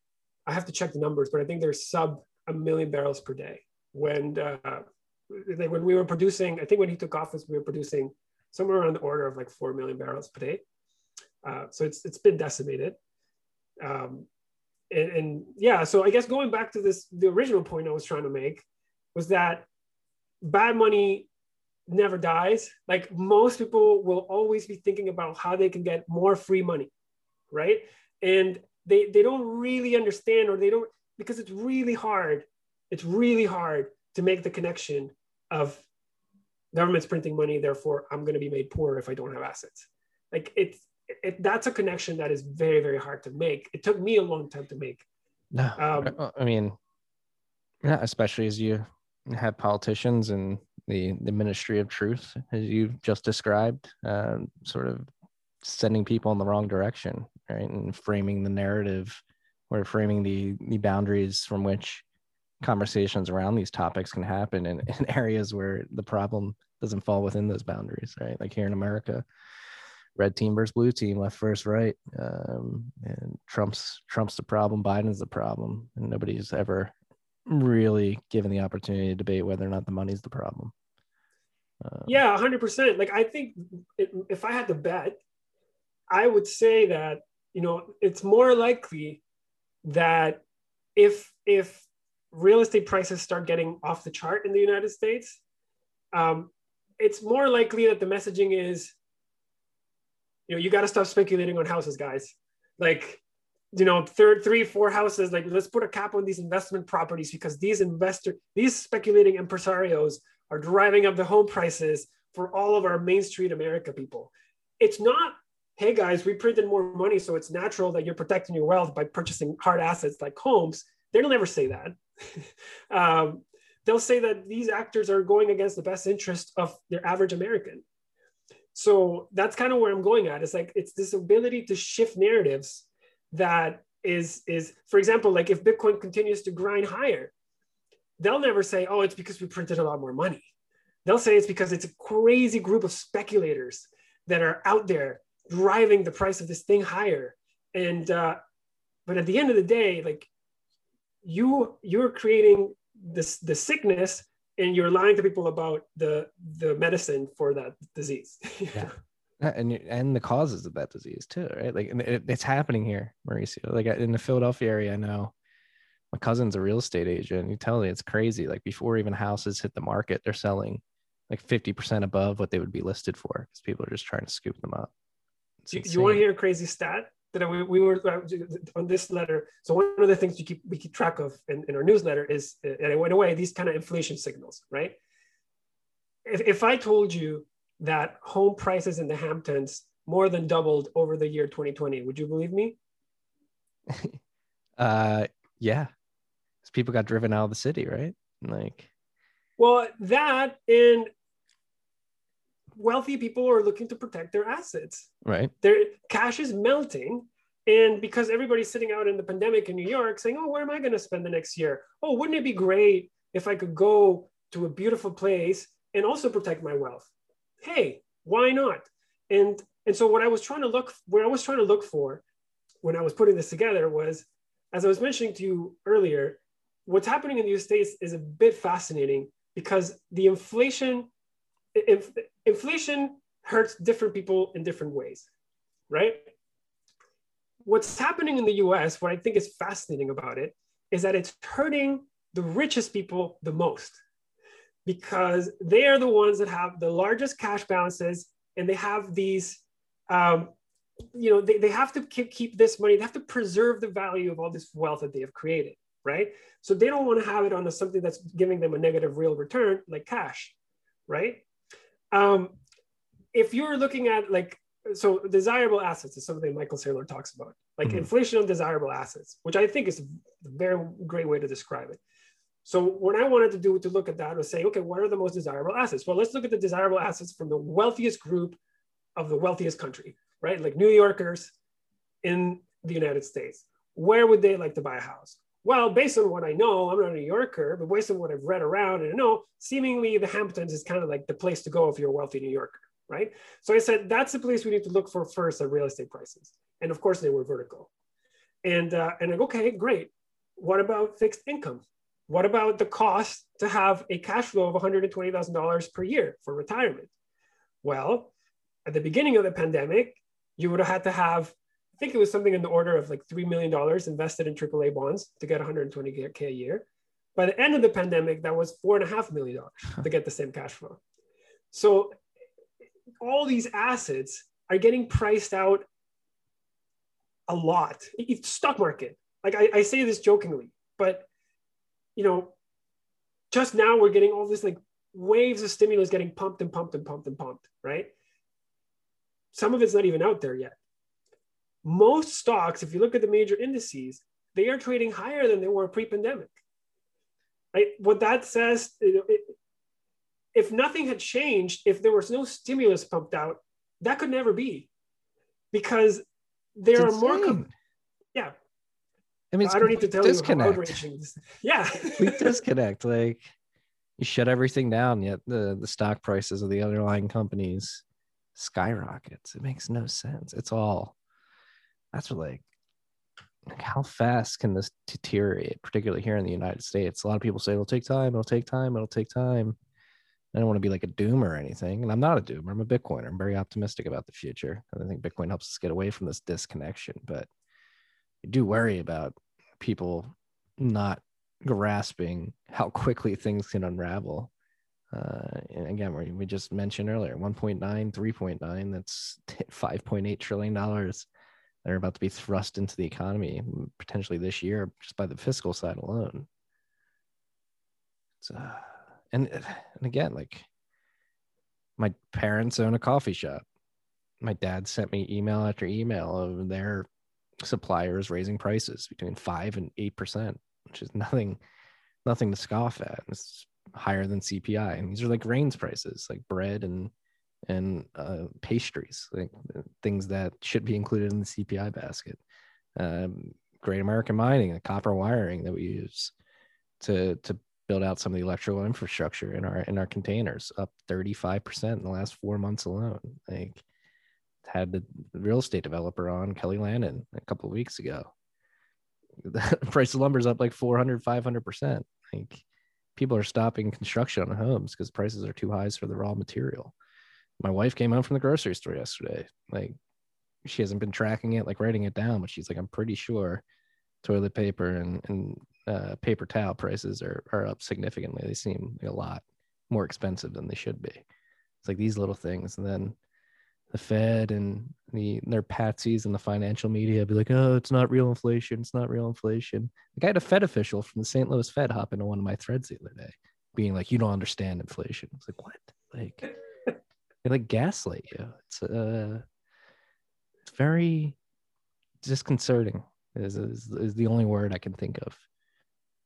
I have to check the numbers, but I think they're sub a million barrels per day. When uh, when we were producing, I think when he took office, we were producing somewhere around the order of like four million barrels per day. Uh, so it's it's been decimated um, and, and yeah, so I guess going back to this, the original point I was trying to make was that bad money never dies. Like most people will always be thinking about how they can get more free money, right? And they they don't really understand or they don't because it's really hard. It's really hard to make the connection of government's printing money, therefore I'm going to be made poor if I don't have assets. Like it's it, that's a connection that is very very hard to make. It took me a long time to make. No um, i mean yeah, especially as you have politicians and the the ministry of truth as you've just described um, sort of sending people in the wrong direction right? And framing the narrative or framing the the boundaries from which conversations around these topics can happen in, in areas where the problem doesn't fall within those boundaries right like here in america red team versus blue team, left versus right. Um, and Trump's Trump's the problem, Biden's the problem, and nobody's ever really given the opportunity to debate whether or not the money's the problem. Um, yeah, hundred percent. Like I think it, if I had to bet, I would say that you know it's more likely that if if real estate prices start getting off the chart in the United States, um, it's more likely that the messaging is you know, you got to stop speculating on houses, guys. Like, you know, third, three, four houses. Like, let's put a cap on these investment properties because these investor, these speculating impresarios are driving up the home prices for all of our Main Street America people. It's not, hey guys, we printed more money, so it's natural that you're protecting your wealth by purchasing hard assets like homes. They'll never say that. um, they'll say that these actors are going against the best interest of their average American. So that's kind of where I'm going at. It's like it's this ability to shift narratives that is is for example, like if Bitcoin continues to grind higher, they'll never say, "Oh, it's because we printed a lot more money." They'll say it's because it's a crazy group of speculators that are out there driving the price of this thing higher. And uh, but at the end of the day, like you you're creating this the sickness and you're lying to people about the the medicine for that disease. yeah. And and the causes of that disease too, right? Like it, it's happening here, Mauricio. Like in the Philadelphia area, I know my cousin's a real estate agent. You tell me it's crazy. Like before even houses hit the market, they're selling like 50% above what they would be listed for because people are just trying to scoop them up. Do you want to hear a crazy stat? That we, we were uh, on this letter. So one of the things we keep we keep track of in, in our newsletter is, and it went away, these kind of inflation signals, right? If, if I told you that home prices in the Hamptons more than doubled over the year 2020, would you believe me? uh, yeah, because people got driven out of the city, right? Like, well, that and wealthy people are looking to protect their assets. Right. Their cash is melting. And because everybody's sitting out in the pandemic in New York saying, oh, where am I going to spend the next year? Oh, wouldn't it be great if I could go to a beautiful place and also protect my wealth? Hey, why not? And and so what I was trying to look what I was trying to look for when I was putting this together was, as I was mentioning to you earlier, what's happening in the United States is a bit fascinating because the inflation if inflation hurts different people in different ways, right? What's happening in the US, what I think is fascinating about it, is that it's hurting the richest people the most because they are the ones that have the largest cash balances and they have these um, you know they, they have to keep, keep this money they have to preserve the value of all this wealth that they have created right so they don't want to have it on a, something that's giving them a negative real return like cash right um, if you're looking at like, so desirable assets is something Michael Saylor talks about, like mm-hmm. inflation on desirable assets, which I think is a very great way to describe it. So what I wanted to do to look at that was say, okay, what are the most desirable assets? Well, let's look at the desirable assets from the wealthiest group of the wealthiest country, right? Like New Yorkers in the United States. Where would they like to buy a house? Well, based on what I know, I'm not a New Yorker, but based on what I've read around and I know, seemingly the Hamptons is kind of like the place to go if you're a wealthy New Yorker, right? So I said, that's the place we need to look for first at real estate prices. And of course, they were vertical. And, uh, and I go, okay, great. What about fixed income? What about the cost to have a cash flow of $120,000 per year for retirement? Well, at the beginning of the pandemic, you would have had to have I think it was something in the order of like $3 million invested in AAA bonds to get 120K a year. By the end of the pandemic, that was $4.5 million to get the same cash flow. So all these assets are getting priced out a lot. It's stock market. Like I, I say this jokingly, but you know, just now we're getting all this like waves of stimulus getting pumped and pumped and pumped and pumped, right? Some of it's not even out there yet most stocks, if you look at the major indices, they are trading higher than they were pre-pandemic. Right? What that says, if nothing had changed, if there was no stimulus pumped out, that could never be, because there it's are insane. more. yeah. I mean, I don't need to tell disconnect. you. Yeah, we disconnect. Like you shut everything down, yet the the stock prices of the underlying companies skyrockets. It makes no sense. It's all that's like like how fast can this deteriorate particularly here in the united states? A lot of people say it'll take time it'll take time it'll take time. I don't want to be like a doomer or anything and i'm not a doomer i'm a bitcoiner. I'm very optimistic about the future and i think bitcoin helps us get away from this disconnection but i do worry about people not grasping how quickly things can unravel. Uh, and again we, we just mentioned earlier 1.9 3.9 that's 5.8 trillion dollars that are about to be thrust into the economy potentially this year just by the fiscal side alone. Uh, and and again, like my parents own a coffee shop. My dad sent me email after email of their suppliers raising prices between five and eight percent, which is nothing, nothing to scoff at. It's higher than CPI, and these are like grains prices, like bread and and uh, pastries, like uh, things that should be included in the CPI basket. Um, Great American Mining, the copper wiring that we use to to build out some of the electrical infrastructure in our in our containers, up 35% in the last four months alone. Like had the real estate developer on Kelly Landon a couple of weeks ago. The price of lumber is up like 400, 500%. Like people are stopping construction on homes because prices are too high for the raw material my wife came home from the grocery store yesterday. Like she hasn't been tracking it, like writing it down, but she's like, I'm pretty sure toilet paper and, and uh, paper towel prices are, are up significantly. They seem like a lot more expensive than they should be. It's like these little things. And then the Fed and the their patsies and the financial media be like, oh, it's not real inflation. It's not real inflation. I had a Fed official from the St. Louis Fed hop into one of my threads the other day, being like, you don't understand inflation. It's like, what? Like they like gaslight you. It's uh, it's very disconcerting. Is, is is the only word I can think of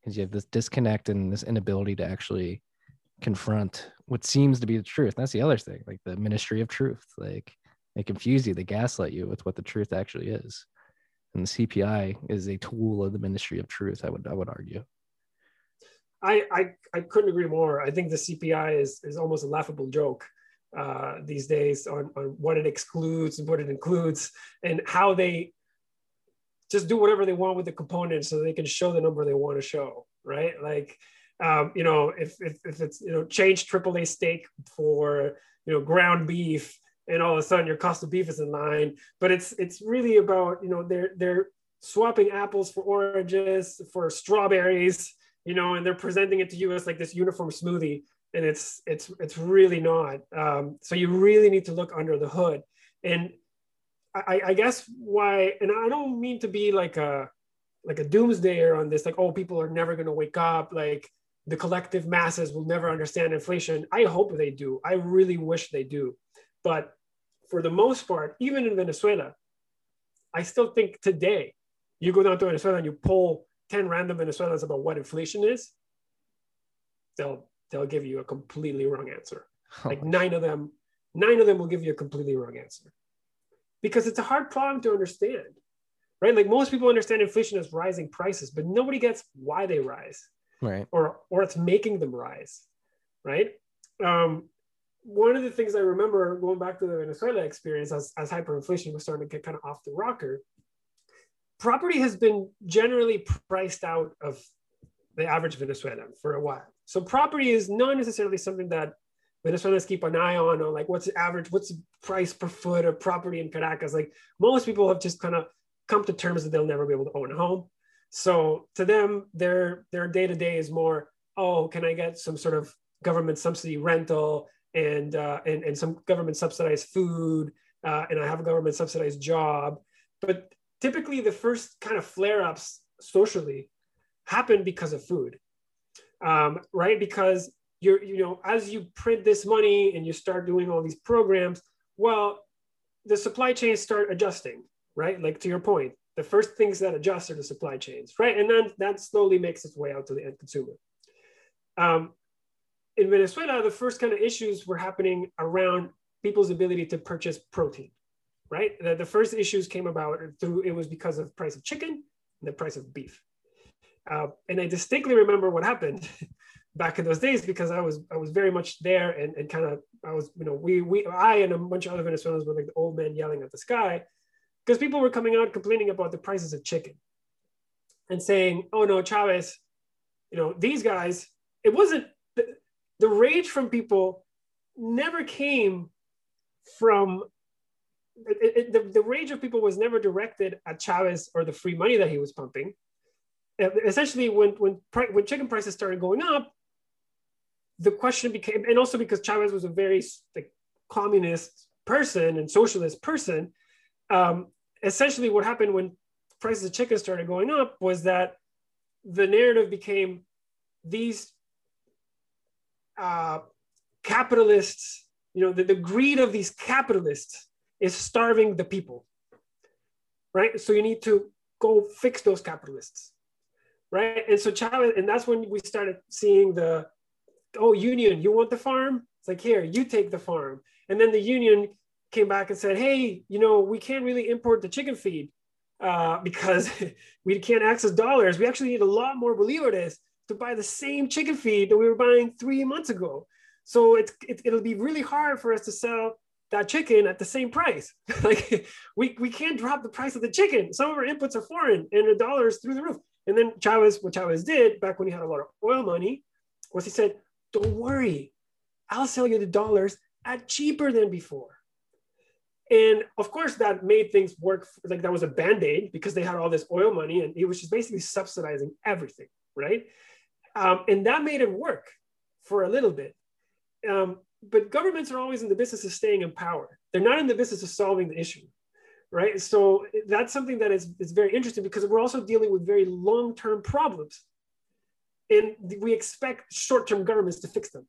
because you have this disconnect and this inability to actually confront what seems to be the truth. That's the other thing, like the ministry of truth. Like they confuse you, they gaslight you with what the truth actually is. And the CPI is a tool of the ministry of truth. I would I would argue. I I, I couldn't agree more. I think the CPI is is almost a laughable joke uh, these days on, on what it excludes and what it includes and how they just do whatever they want with the components so they can show the number they want to show right? Like um, you know if, if, if it's you know change AAA steak for you know ground beef and all of a sudden your cost of beef is in line but it's it's really about you know they're they're swapping apples for oranges for strawberries you know and they're presenting it to you as like this uniform smoothie and it's it's it's really not. Um, so you really need to look under the hood, and I, I guess why, and I don't mean to be like a like a doomsdayer on this, like oh people are never going to wake up, like the collective masses will never understand inflation. I hope they do. I really wish they do, but for the most part, even in Venezuela, I still think today, you go down to Venezuela and you pull 10 random Venezuelans about what inflation is, they'll they'll give you a completely wrong answer. Oh, like nine of them, nine of them will give you a completely wrong answer because it's a hard problem to understand, right? Like most people understand inflation as rising prices, but nobody gets why they rise, right? Or or it's making them rise, right? Um, one of the things I remember going back to the Venezuela experience as, as hyperinflation was starting to get kind of off the rocker, property has been generally priced out of the average Venezuelan for a while. So property is not necessarily something that Venezuelans keep an eye on, or like what's the average, what's the price per foot of property in Caracas. Like most people have just kind of come to terms that they'll never be able to own a home. So to them, their their day to day is more, oh, can I get some sort of government subsidy rental and uh, and and some government subsidized food, uh, and I have a government subsidized job. But typically, the first kind of flare ups socially happen because of food um, right? Because you're, you know, as you print this money and you start doing all these programs, well, the supply chains start adjusting, right? Like to your point, the first things that adjust are the supply chains, right? And then that slowly makes its way out to the end consumer. Um, in Venezuela, the first kind of issues were happening around people's ability to purchase protein, right? The, the first issues came about through it was because of price of chicken and the price of beef. Uh, and I distinctly remember what happened back in those days because I was I was very much there and, and kind of I was you know we we I and a bunch of other Venezuelans were like the old man yelling at the sky because people were coming out complaining about the prices of chicken and saying oh no Chavez you know these guys it wasn't the, the rage from people never came from it, it, the, the rage of people was never directed at Chavez or the free money that he was pumping essentially when when when chicken prices started going up, the question became, and also because Chavez was a very like communist person and socialist person, um, essentially what happened when prices of chicken started going up was that the narrative became these uh, capitalists, you know, the, the greed of these capitalists is starving the people, right? So you need to go fix those capitalists, right? And so Chavez, and that's when we started seeing the, oh, union, you want the farm? It's like, here, you take the farm. And then the union came back and said, hey, you know, we can't really import the chicken feed uh, because we can't access dollars. We actually need a lot more bolivares to buy the same chicken feed that we were buying three months ago. So it's, it, it'll be really hard for us to sell that chicken at the same price. like we, we can't drop the price of the chicken. Some of our inputs are foreign and the dollar is through the roof. And then Chavez, what Chavez did back when he had a lot of oil money was he said, don't worry, I'll sell you the dollars at cheaper than before. And of course, that made things work. Like that was a band aid because they had all this oil money and it was just basically subsidizing everything, right? Um, and that made it work for a little bit. Um, but governments are always in the business of staying in power. They're not in the business of solving the issue, right? So that's something that is, is very interesting because we're also dealing with very long-term problems. And we expect short-term governments to fix them.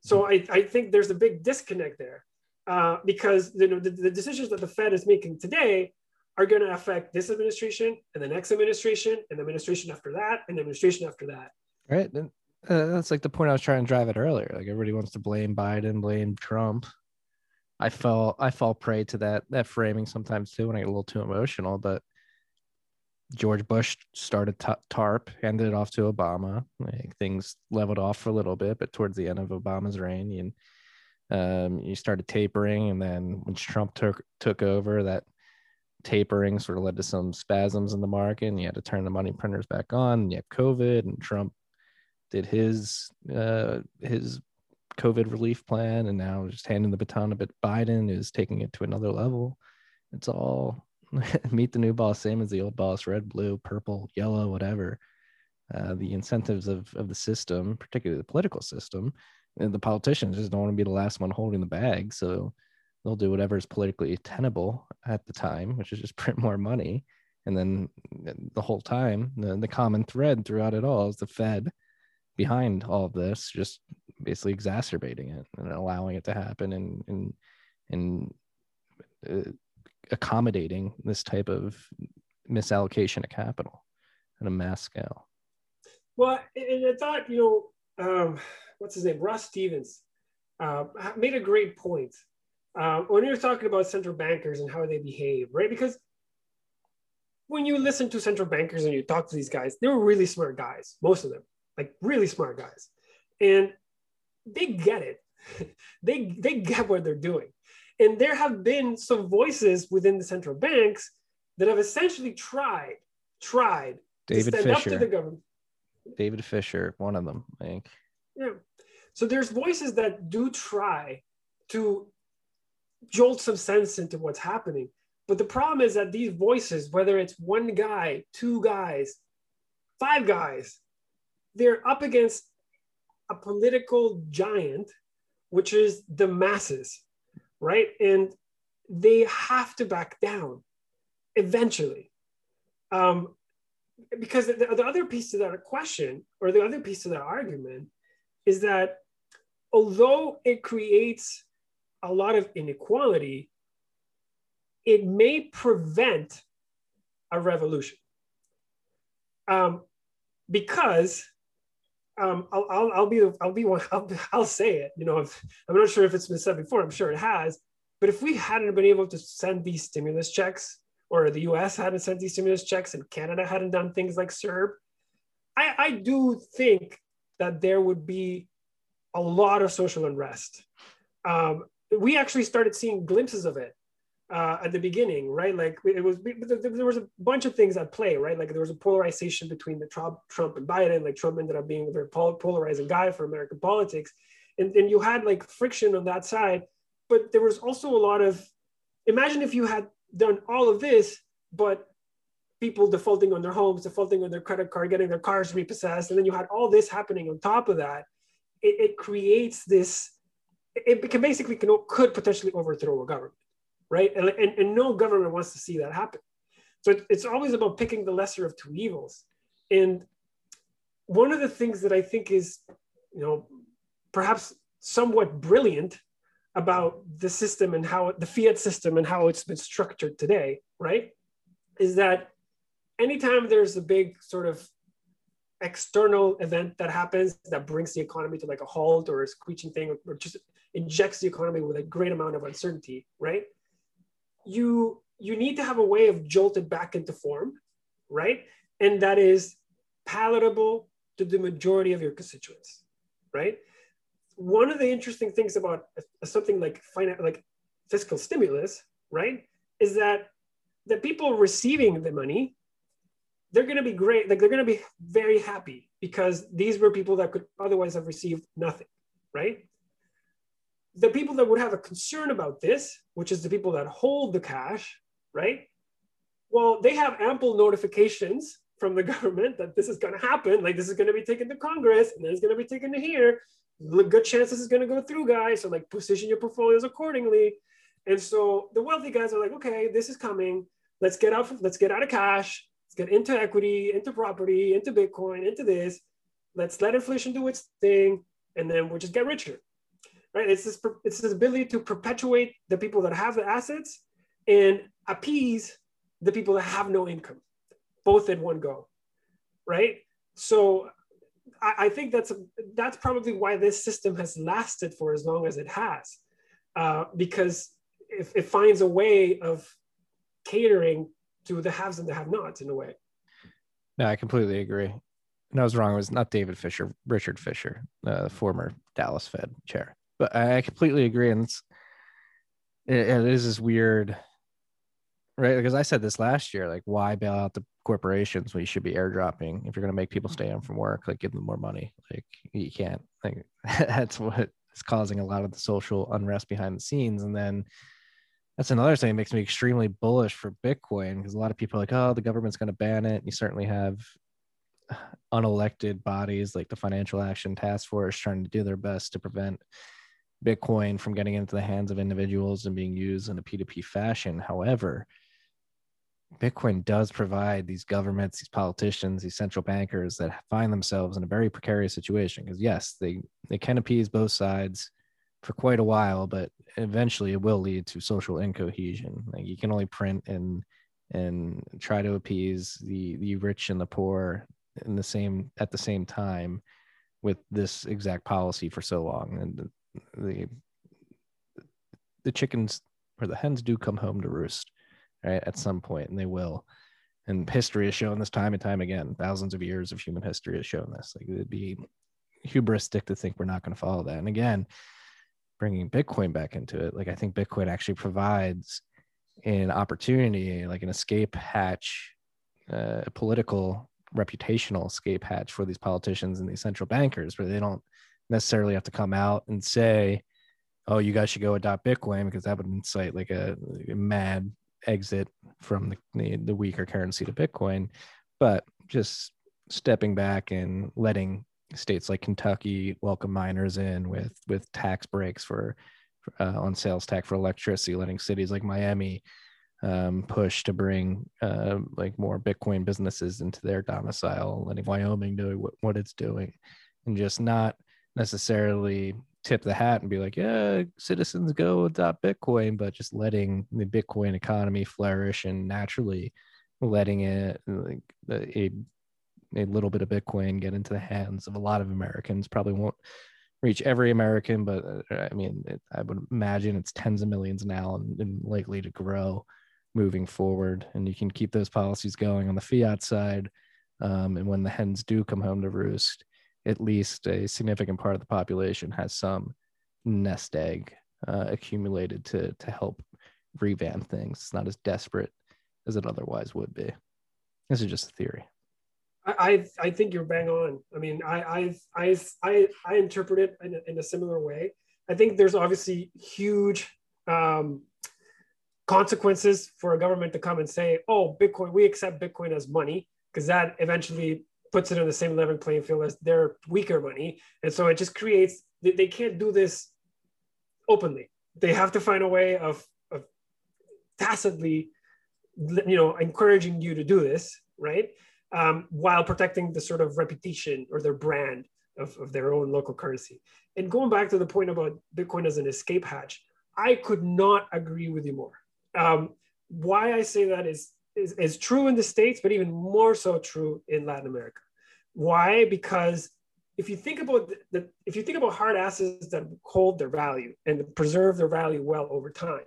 So I, I think there's a big disconnect there uh, because you know, the, the decisions that the Fed is making today are going to affect this administration and the next administration and the administration after that and the administration after that. Right. And uh, that's like the point I was trying to drive at earlier. Like everybody wants to blame Biden, blame Trump. I fell I fall prey to that that framing sometimes too when I get a little too emotional. But George Bush started t- TARP, handed it off to Obama. Like things leveled off for a little bit, but towards the end of Obama's reign, and um, you started tapering, and then when Trump took took over, that tapering sort of led to some spasms in the market, and you had to turn the money printers back on. And you have COVID, and Trump did his uh, his COVID relief plan, and now just handing the baton a bit. Biden is taking it to another level. It's all meet the new boss, same as the old boss, red, blue, purple, yellow, whatever. Uh, the incentives of, of the system, particularly the political system, and the politicians just don't want to be the last one holding the bag. So they'll do whatever is politically tenable at the time, which is just print more money. And then the whole time, the, the common thread throughout it all is the Fed behind all of this, just basically exacerbating it and allowing it to happen and and and uh, accommodating this type of misallocation of capital at a mass scale. Well, and I thought you know um, what's his name, Ross Stevens, uh, made a great point uh, when you're talking about central bankers and how they behave, right? Because when you listen to central bankers and you talk to these guys, they were really smart guys, most of them, like really smart guys, and they get it. they they get what they're doing, and there have been some voices within the central banks that have essentially tried tried David to stand Fisher. up to the government. David Fisher, one of them, I think. Yeah. So there's voices that do try to jolt some sense into what's happening. But the problem is that these voices, whether it's one guy, two guys, five guys, they're up against a political giant, which is the masses, right? And they have to back down eventually. Um, because the, the other piece to that question, or the other piece to that argument, is that although it creates a lot of inequality, it may prevent a revolution. Um, because um, I'll, I'll, I'll, be I'll be one I'll, I'll say it. You know, if, I'm not sure if it's been said before. I'm sure it has. But if we hadn't been able to send these stimulus checks, or the U.S. hadn't sent these stimulus checks, and Canada hadn't done things like CERB, I, I do think that there would be a lot of social unrest. Um, we actually started seeing glimpses of it uh, at the beginning, right? Like it was, there was a bunch of things at play, right? Like there was a polarization between the Trump, Trump and Biden. Like Trump ended up being a very polarizing guy for American politics, and, and you had like friction on that side. But there was also a lot of, imagine if you had done all of this, but people defaulting on their homes, defaulting on their credit card, getting their cars repossessed, and then you had all this happening on top of that. It, it creates this. It can basically can, could potentially overthrow a government right? And, and, and no government wants to see that happen. So it, it's always about picking the lesser of two evils. And one of the things that I think is, you know, perhaps somewhat brilliant about the system and how the fiat system and how it's been structured today, right? Is that anytime there's a big sort of external event that happens that brings the economy to like a halt or a screeching thing or, or just injects the economy with a great amount of uncertainty, right? You you need to have a way of jolt it back into form, right? And that is palatable to the majority of your constituents, right? one of the interesting things about something like finance, like fiscal stimulus, right, is that the people receiving the money, they're going to be great. Like they're going to be very happy because these were people that could otherwise have received nothing, right? The people that would have a concern about this, which is the people that hold the cash, right? Well, they have ample notifications from the government that this is going to happen. Like this is going to be taken to Congress and then it's going to be taken to here good chance this is going to go through, guys. So like position your portfolios accordingly. And so the wealthy guys are like, okay, this is coming. Let's get out. Let's get out of cash. Let's get into equity, into property, into Bitcoin, into this. Let's let inflation do its thing, and then we'll just get richer. Right? It's this. It's this ability to perpetuate the people that have the assets and appease the people that have no income, both in one go. Right? So I, I think that's a, that's probably why this system has lasted for as long as it has, uh, because it, it finds a way of catering to the haves and the have-nots in a way. No, I completely agree. And I was wrong. It was not David Fisher, Richard Fisher, uh, former Dallas Fed chair. But I completely agree, and it's, it, it is this weird, right? Because I said this last year, like, why bail out the corporations when you should be airdropping if you're going to make people stay home from work like give them more money like you can't like that's what is causing a lot of the social unrest behind the scenes and then that's another thing that makes me extremely bullish for bitcoin because a lot of people are like oh the government's going to ban it And you certainly have unelected bodies like the financial action task force trying to do their best to prevent bitcoin from getting into the hands of individuals and being used in a p2p fashion however Bitcoin does provide these governments, these politicians, these central bankers that find themselves in a very precarious situation. Because yes, they they can appease both sides for quite a while, but eventually it will lead to social incohesion. Like you can only print and and try to appease the the rich and the poor in the same at the same time with this exact policy for so long, and the the, chickens or the hens do come home to roost right at some point and they will. And history has shown this time and time again. Thousands of years of human history has shown this. Like it'd be hubristic to think we're not going to follow that. And again bringing bitcoin back into it like i think bitcoin actually provides an opportunity like an escape hatch uh, a political reputational escape hatch for these politicians and these central bankers where they don't necessarily have to come out and say oh you guys should go adopt bitcoin because that would incite like a, a mad exit from the, the, the weaker currency to Bitcoin, but just stepping back and letting states like Kentucky welcome miners in with with tax breaks for uh, on sales tax for electricity, letting cities like Miami um, push to bring uh, like more Bitcoin businesses into their domicile, letting Wyoming do what, what it's doing, and just not necessarily tip the hat and be like, yeah, citizens go adopt Bitcoin, but just letting the Bitcoin economy flourish and naturally letting it like a a little bit of Bitcoin get into the hands of a lot of Americans. Probably won't reach every American, but uh, I mean, it, I would imagine it's tens of millions now and, and likely to grow moving forward. And you can keep those policies going on the fiat side. Um, and when the hens do come home to roost, at least a significant part of the population has some nest egg uh, accumulated to to help revamp things. It's not as desperate as it otherwise would be. This is just a theory. I I think you're bang on. I mean, I I I I, I interpret it in a, in a similar way. I think there's obviously huge um, consequences for a government to come and say, "Oh, Bitcoin, we accept Bitcoin as money," because that eventually puts it on the same level playing field as their weaker money. And so it just creates, they, they can't do this openly. They have to find a way of, of tacitly, you know, encouraging you to do this, right? Um, while protecting the sort of reputation or their brand of, of their own local currency. And going back to the point about Bitcoin as an escape hatch, I could not agree with you more. Um, why I say that is, is, is true in the States, but even more so true in Latin America. Why? Because if you think about the, if you think about hard assets that hold their value and preserve their value well over time,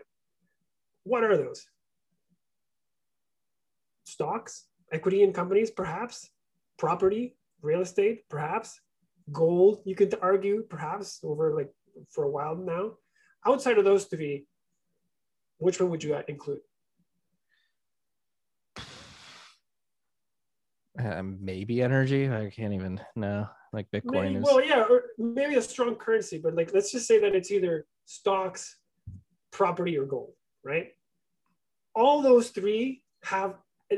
what are those? Stocks, equity in companies, perhaps, property, real estate, perhaps, gold, you could argue, perhaps, over like for a while now. Outside of those three, which one would you include? Uh, maybe energy. I can't even know. Like Bitcoin maybe, is. Well, yeah, or maybe a strong currency, but like let's just say that it's either stocks, property, or gold, right? All those three have,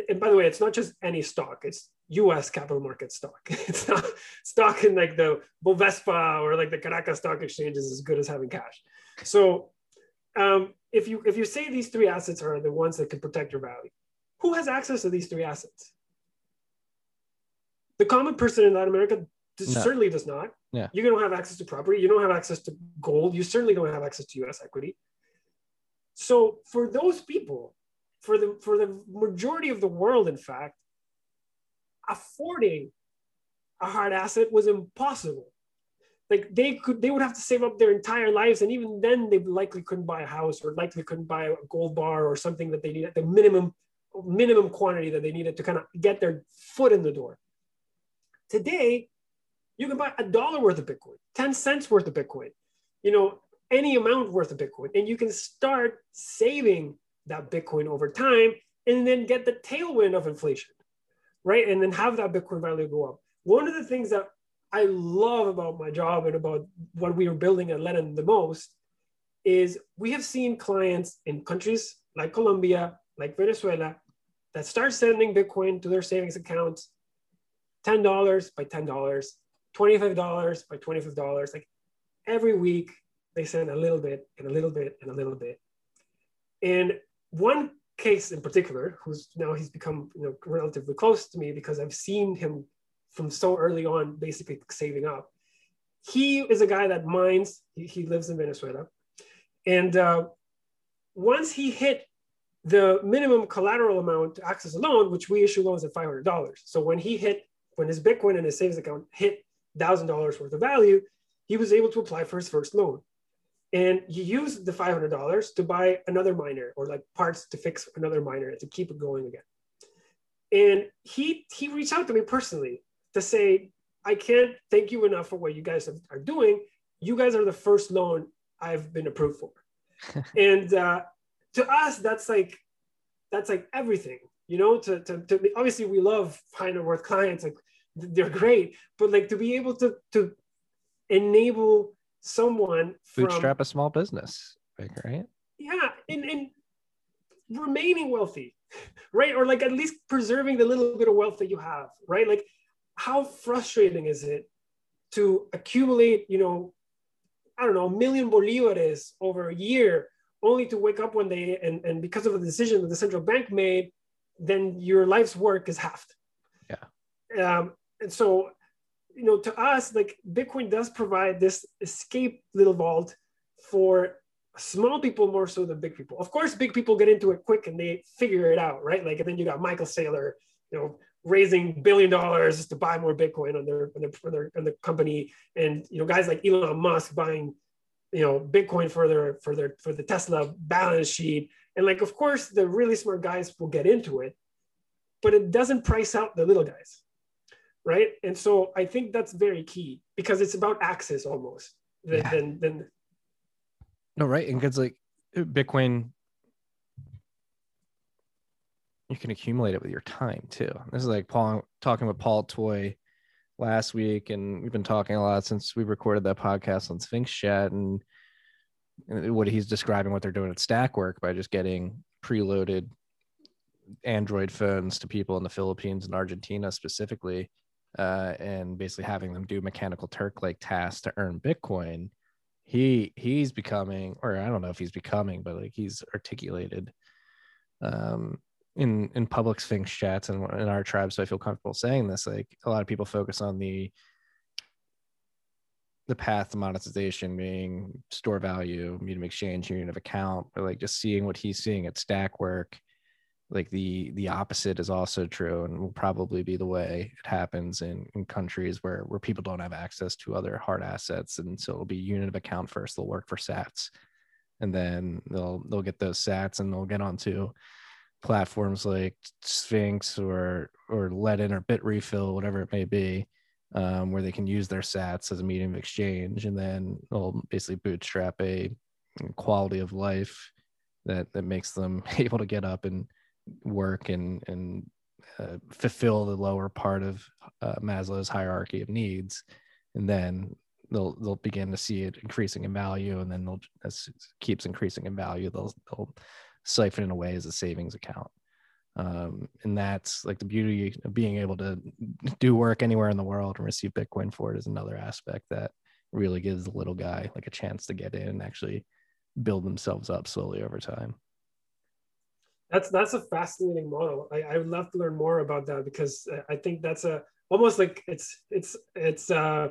and by the way, it's not just any stock. It's U.S. capital market stock. It's not stock in like the Bovespa or like the Caracas Stock Exchange is as good as having cash. So, um, if you if you say these three assets are the ones that can protect your value, who has access to these three assets? The common person in Latin America no. certainly does not. Yeah. You don't have access to property. You don't have access to gold. You certainly don't have access to U.S. equity. So for those people, for the for the majority of the world, in fact, affording a hard asset was impossible. Like they could, they would have to save up their entire lives, and even then, they likely couldn't buy a house, or likely couldn't buy a gold bar, or something that they needed the minimum minimum quantity that they needed to kind of get their foot in the door. Today, you can buy a dollar worth of Bitcoin, 10 cents worth of Bitcoin, you know, any amount worth of Bitcoin. And you can start saving that Bitcoin over time and then get the tailwind of inflation, right? And then have that Bitcoin value go up. One of the things that I love about my job and about what we are building at Ledn the most is we have seen clients in countries like Colombia, like Venezuela, that start sending Bitcoin to their savings accounts $10 by $10, $25 by $25. Like every week, they send a little bit and a little bit and a little bit. And one case in particular, who's now he's become you know, relatively close to me because I've seen him from so early on basically saving up. He is a guy that mines, he, he lives in Venezuela. And uh, once he hit the minimum collateral amount to access a loan, which we issue loans at $500. So when he hit when his Bitcoin and his savings account hit thousand dollars worth of value, he was able to apply for his first loan. And he used the $500 to buy another miner or like parts to fix another miner to keep it going again. And he he reached out to me personally to say, I can't thank you enough for what you guys are doing. You guys are the first loan I've been approved for. and uh, to us, that's like that's like everything, you know. To, to, to obviously we love high net worth clients. Like they're great but like to be able to to enable someone bootstrap from, a small business right? Yeah and, and remaining wealthy right? Or like at least preserving the little bit of wealth that you have right? Like how frustrating is it to accumulate you know i don't know a million bolivares over a year only to wake up one day and, and because of a decision that the central bank made then your life's work is halved? Yeah. Um, and so you know to us like bitcoin does provide this escape little vault for small people more so than big people. Of course big people get into it quick and they figure it out right? Like and then you got michael saylor you know raising billion dollars to buy more bitcoin on their on their, on their on the company. And you know guys like elon musk buying you know bitcoin for their for their for the tesla balance sheet. And like of course the really smart guys will get into it but it doesn't price out the little guys right? And so i think that's very key because it's about access almost than yeah. than, than no right? And because like bitcoin you can accumulate it with your time too. This is like paul talking with paul Itoi last week and we've been talking a lot since we recorded that podcast on sphinx chat and what he's describing what they're doing at Stakwork by just getting preloaded android phones to people in the philippines and argentina specifically uh, and basically having them do mechanical Turk like tasks to earn Bitcoin, he he's becoming, or I don't know if he's becoming, but like he's articulated um, in in public Sphinx chats and in our tribe, so I feel comfortable saying this. Like a lot of people focus on the the path to monetization being store value, medium exchange, unit of account, but like just seeing what he's seeing at Stakwork, like the the opposite is also true and will probably be the way it happens in, in countries where where people don't have access to other hard assets. And so it'll be unit of account first, they'll work for sats. And then they'll they'll get those sats and they'll get onto platforms like Sphinx or or Ledn or Bitrefill, whatever it may be um, where they can use their sats as a medium of exchange and then they'll basically bootstrap a quality of life that that makes them able to get up and work and and uh, fulfill the lower part of uh, Maslow's hierarchy of needs. And then they'll they'll begin to see it increasing in value and then they'll as it keeps increasing in value they'll they'll siphon it away as a savings account. Um, and that's like the beauty of being able to do work anywhere in the world and receive bitcoin for it is another aspect that really gives the little guy like a chance to get in and actually build themselves up slowly over time that's that's a fascinating model. I, I would love to learn more about that because i think that's a almost like it's it's it's uh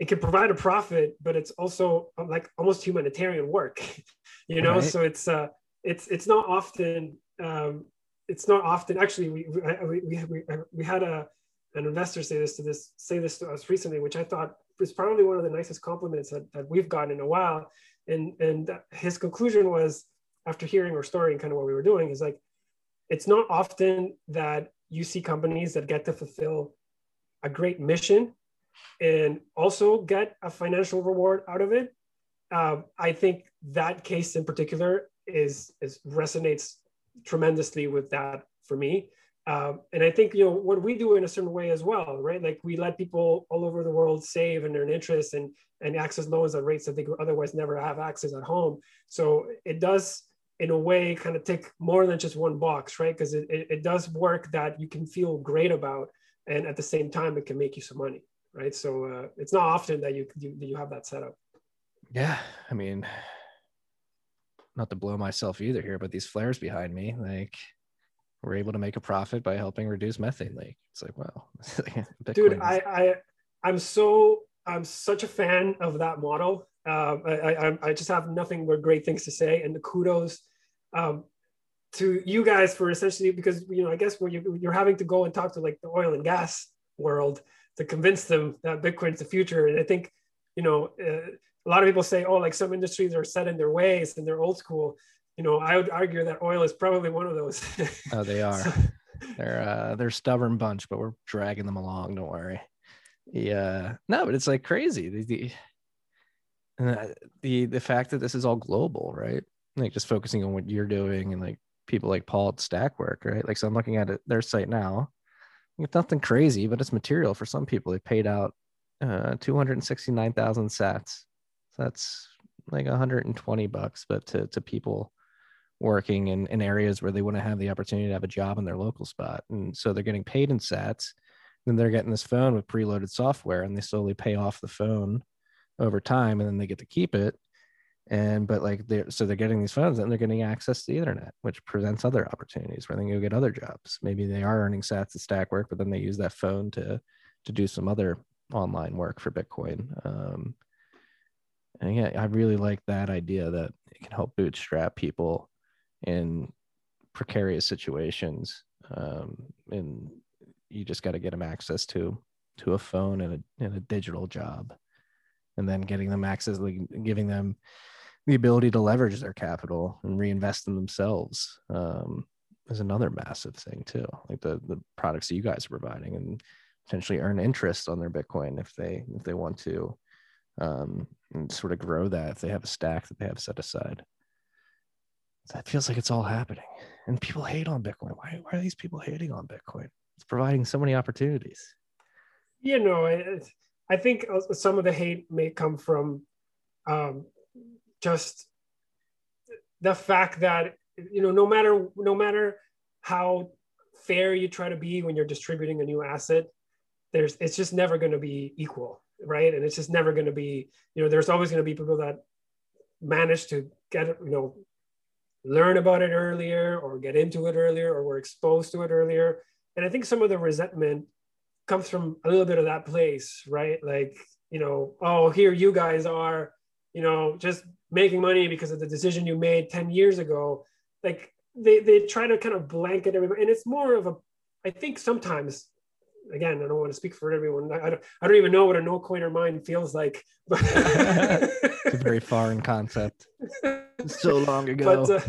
it can provide a profit but it's also like almost humanitarian work you know? Right. so it's uh it's it's not often um it's not often actually we we, we, we, we had a an investor say this to this say this to us recently which i thought was probably one of the nicest compliments that, that we've gotten in a while. And and his conclusion was after hearing our story and kind of what we were doing is like it's not often that you see companies that get to fulfill a great mission and also get a financial reward out of it um, i think that case in particular is is resonates tremendously with that for me. Um, and I think you know what we do in a certain way as well, right? Like we let people all over the world save and earn interest and and access loans at rates that they could otherwise never have access at home. So it does, in a way, kind of tick more than just one box, right? Because it, it, it does work that you can feel great about, and at the same time, it can make you some money, right? So uh, it's not often that you, you you have that setup. Yeah, I mean, not to blow myself either here, but these flares behind me, like we're able to make a profit by helping reduce methane leak. It's like, wow, dude, I, I, I'm so, I'm such a fan of that model. Um, I, I, I just have nothing but great things to say, and the kudos um, to you guys for essentially because you know I guess when you, you're having to go and talk to like the oil and gas world to convince them that Bitcoin's the future, and I think you know uh, a lot of people say, oh, like some industries are set in their ways and they're old school. You know, I would argue that oil is probably one of those. oh, they are. so, they're uh, they're stubborn bunch, but we're dragging them along. Don't worry. Yeah, no, but it's like crazy. Uh, the, the fact that this is all global, right? Like just focusing on what you're doing and like people like Paul at Stakwork, right? Like so, I'm looking at it, their site now. It's nothing crazy, but it's material for some people. They paid out uh, 269,000 sats so that's like 120 bucks, but to, to people working in, in areas where they wouldn't have the opportunity to have a job in their local spot. And so they're getting paid in sats. Then they're getting this phone with preloaded software and they slowly pay off the phone over time and then they get to keep it. And but like they're so they're getting these phones and they're getting access to the internet, which presents other opportunities where they can go get other jobs. Maybe they are earning sats at Stakwork but then they use that phone to to do some other online work for Bitcoin. Um, and yeah, I really like that idea that it can help bootstrap people in precarious situations. Um, and you just got to get them access to to a phone and a, and a digital job, and then getting them access, like giving them the ability to leverage their capital and reinvest in themselves um, is another massive thing too. Like the the products that you guys are providing and potentially earn interest on their Bitcoin if they if they want to um, and sort of grow that if they have a stack that they have set aside. That feels like it's all happening. And people hate on Bitcoin. Why, why are these people hating on Bitcoin? It's providing so many opportunities. You know, I think some of the hate may come from um, just the fact that you know no matter no matter how fair you try to be when you're distributing a new asset there's it's just never going to be equal right? And it's just never going to be, you know, there's always going to be people that manage to get, you know, learn about it earlier or get into it earlier or were exposed to it earlier. And I think some of the resentment comes from a little bit of that place, right? Like, you know, oh, here you guys are, you know, just making money because of the decision you made 10 years ago. Like they, they try to kind of blanket everybody. And it's more of a, I think sometimes, again, I don't want to speak for everyone. I don't, I don't even know what a no coiner mind feels like. But it's a very foreign concept. so long ago. But,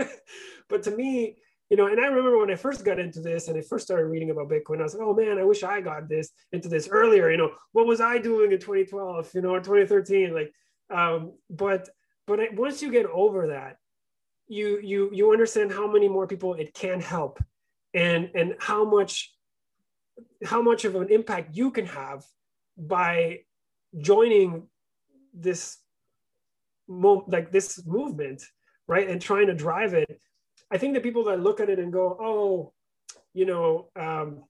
uh, but to me, you know, and I remember when I first got into this and I first started reading about Bitcoin, I was like, oh man, I wish I got this into this earlier. You know, what was I doing in 2012, you know, or 2013? Like, um, but but I, once you get over that, you you you understand how many more people it can help, and and how much how much of an impact you can have by joining this mo- like this movement, right, and trying to drive it I think the people that look at it and go, oh, you know, um,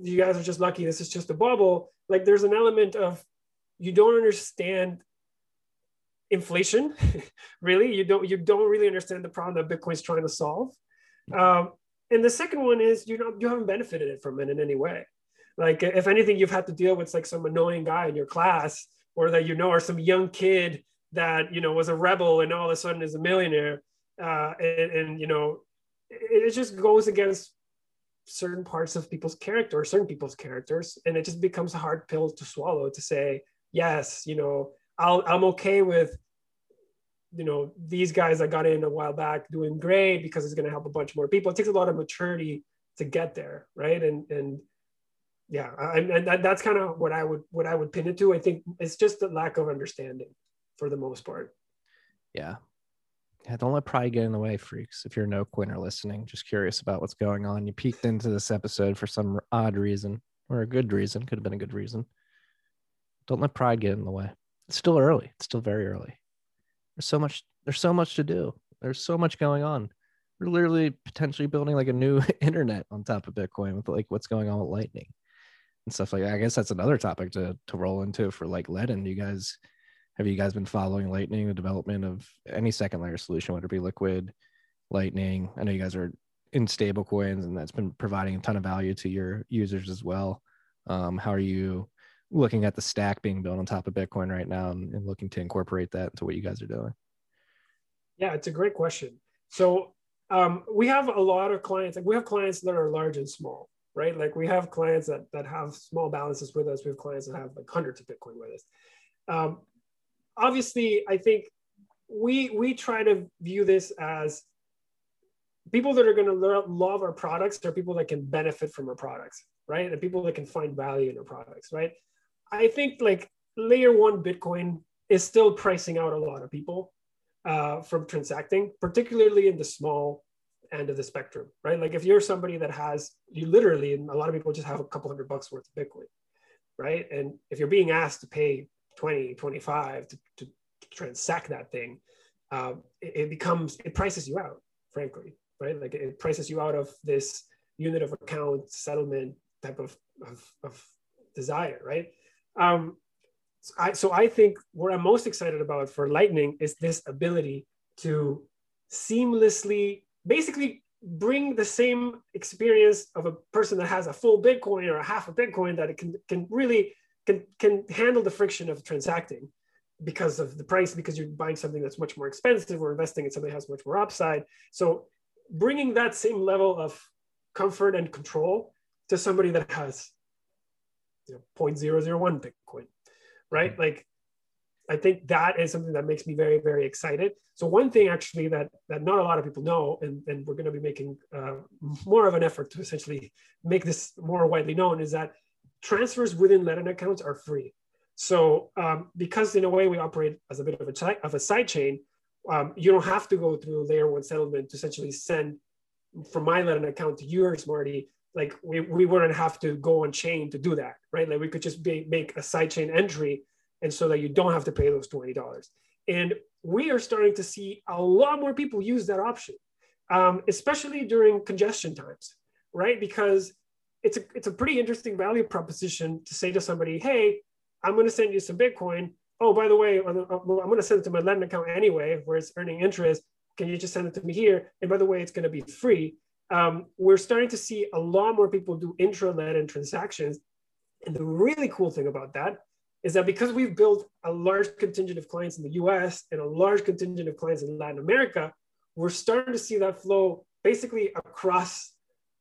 you guys are just lucky. This is just a bubble. Like there's an element of you don't understand inflation, really. You don't you don't really understand the problem that Bitcoin's trying to solve. Um, and the second one is you know you haven't benefited it from it in any way. Like if anything, you've had to deal with like some annoying guy in your class, or that you know, or some young kid that you know was a rebel and all of a sudden is a millionaire uh, and, and you know it, it just goes against certain parts of people's character or certain people's characters and it just becomes a hard pill to swallow to say yes you know I'll, i'm okay with you know these guys that got in a while back doing great because it's going to help a bunch more people. It takes a lot of maturity to get there right? And and yeah and that, that's kind of what i would what i would pin it to. I think it's just the lack of understanding for the most part. Yeah yeah, don't let pride get in the way, freaks. If you're no coiner listening, just curious about what's going on. You peeked into this episode for some odd reason or a good reason. Could have been a good reason. Don't let pride get in the way. It's still early. It's still very early. There's so much. There's so much to do. There's so much going on. We're literally potentially building like a new internet on top of Bitcoin with like what's going on with Lightning and stuff like that. I guess that's another topic to to roll into for like Ledn You guys have you guys been following Lightning, the development of any second layer solution, whether it be Liquid, Lightning? I know you guys are in stable coins and that's been providing a ton of value to your users as well. Um, how are you looking at the stack being built on top of Bitcoin right now and, and looking to incorporate that into what you guys are doing? Yeah, it's a great question. So um, we have a lot of clients, like we have clients that are large and small, right? Like we have clients that, that have small balances with us. We have clients that have like hundreds of Bitcoin with us. Um, obviously, I think we we try to view this as people that are going to love our products are people that can benefit from our products, right? And people that can find value in our products, right? I think like layer one Bitcoin is still pricing out a lot of people uh, from transacting, particularly in the small end of the spectrum, right? Like if you're somebody that has, you literally, and a lot of people just have a couple hundred bucks worth of Bitcoin, right? And if you're being asked to pay 20, 25 to, to transact that thing, uh, it, it, becomes, it prices you out, frankly, right? Like it prices you out of this unit of account settlement type of, of, of desire, right? Um, so I, so I think what I'm most excited about for Lightning is this ability to seamlessly, basically bring the same experience of a person that has a full Bitcoin or a half a Bitcoin that it can, can really can can handle the friction of transacting because of the price because you're buying something that's much more expensive or investing in something that has much more upside. So bringing that same level of comfort and control to somebody that has you know 0.001 bitcoin right? Mm-hmm. like i think that is something that makes me very very excited. So one thing actually that that not a lot of people know and, and we're going to be making uh, more of an effort to essentially make this more widely known is that transfers within Ledn accounts are free. So um, because in a way we operate as a bit of a, of a side chain, um, you don't have to go through layer one settlement to essentially send from my Ledn account to yours, Marty. Like we, we wouldn't have to go on chain to do that, right? Like we could just be, make a side chain entry and so that you don't have to pay those $20. And we are starting to see a lot more people use that option, um, especially during congestion times, right? Because it's a it's a pretty interesting value proposition to say to somebody, hey, I'm going to send you some Bitcoin. Oh, by the way, I'm going to send it to my Ledn account anyway, where it's earning interest. can you just send it to me here? And by the way, it's going to be free. Um, we're starting to see a lot more people do intra-Ledn transactions. And the really cool thing about that is that because we've built a large contingent of clients in the US and a large contingent of clients in Latin America, we're starting to see that flow basically across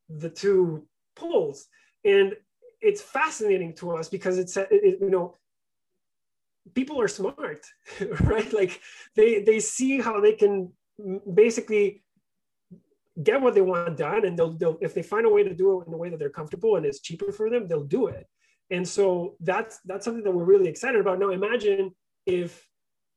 the two poles. And it's fascinating to us because it's, uh, it, you know, people are smart, right? Like they, they see how they can basically get what they want done and they'll, they'll if they find a way to do it in a way that they're comfortable and it's cheaper for them, they'll do it and so that's that's something that we're really excited about now imagine if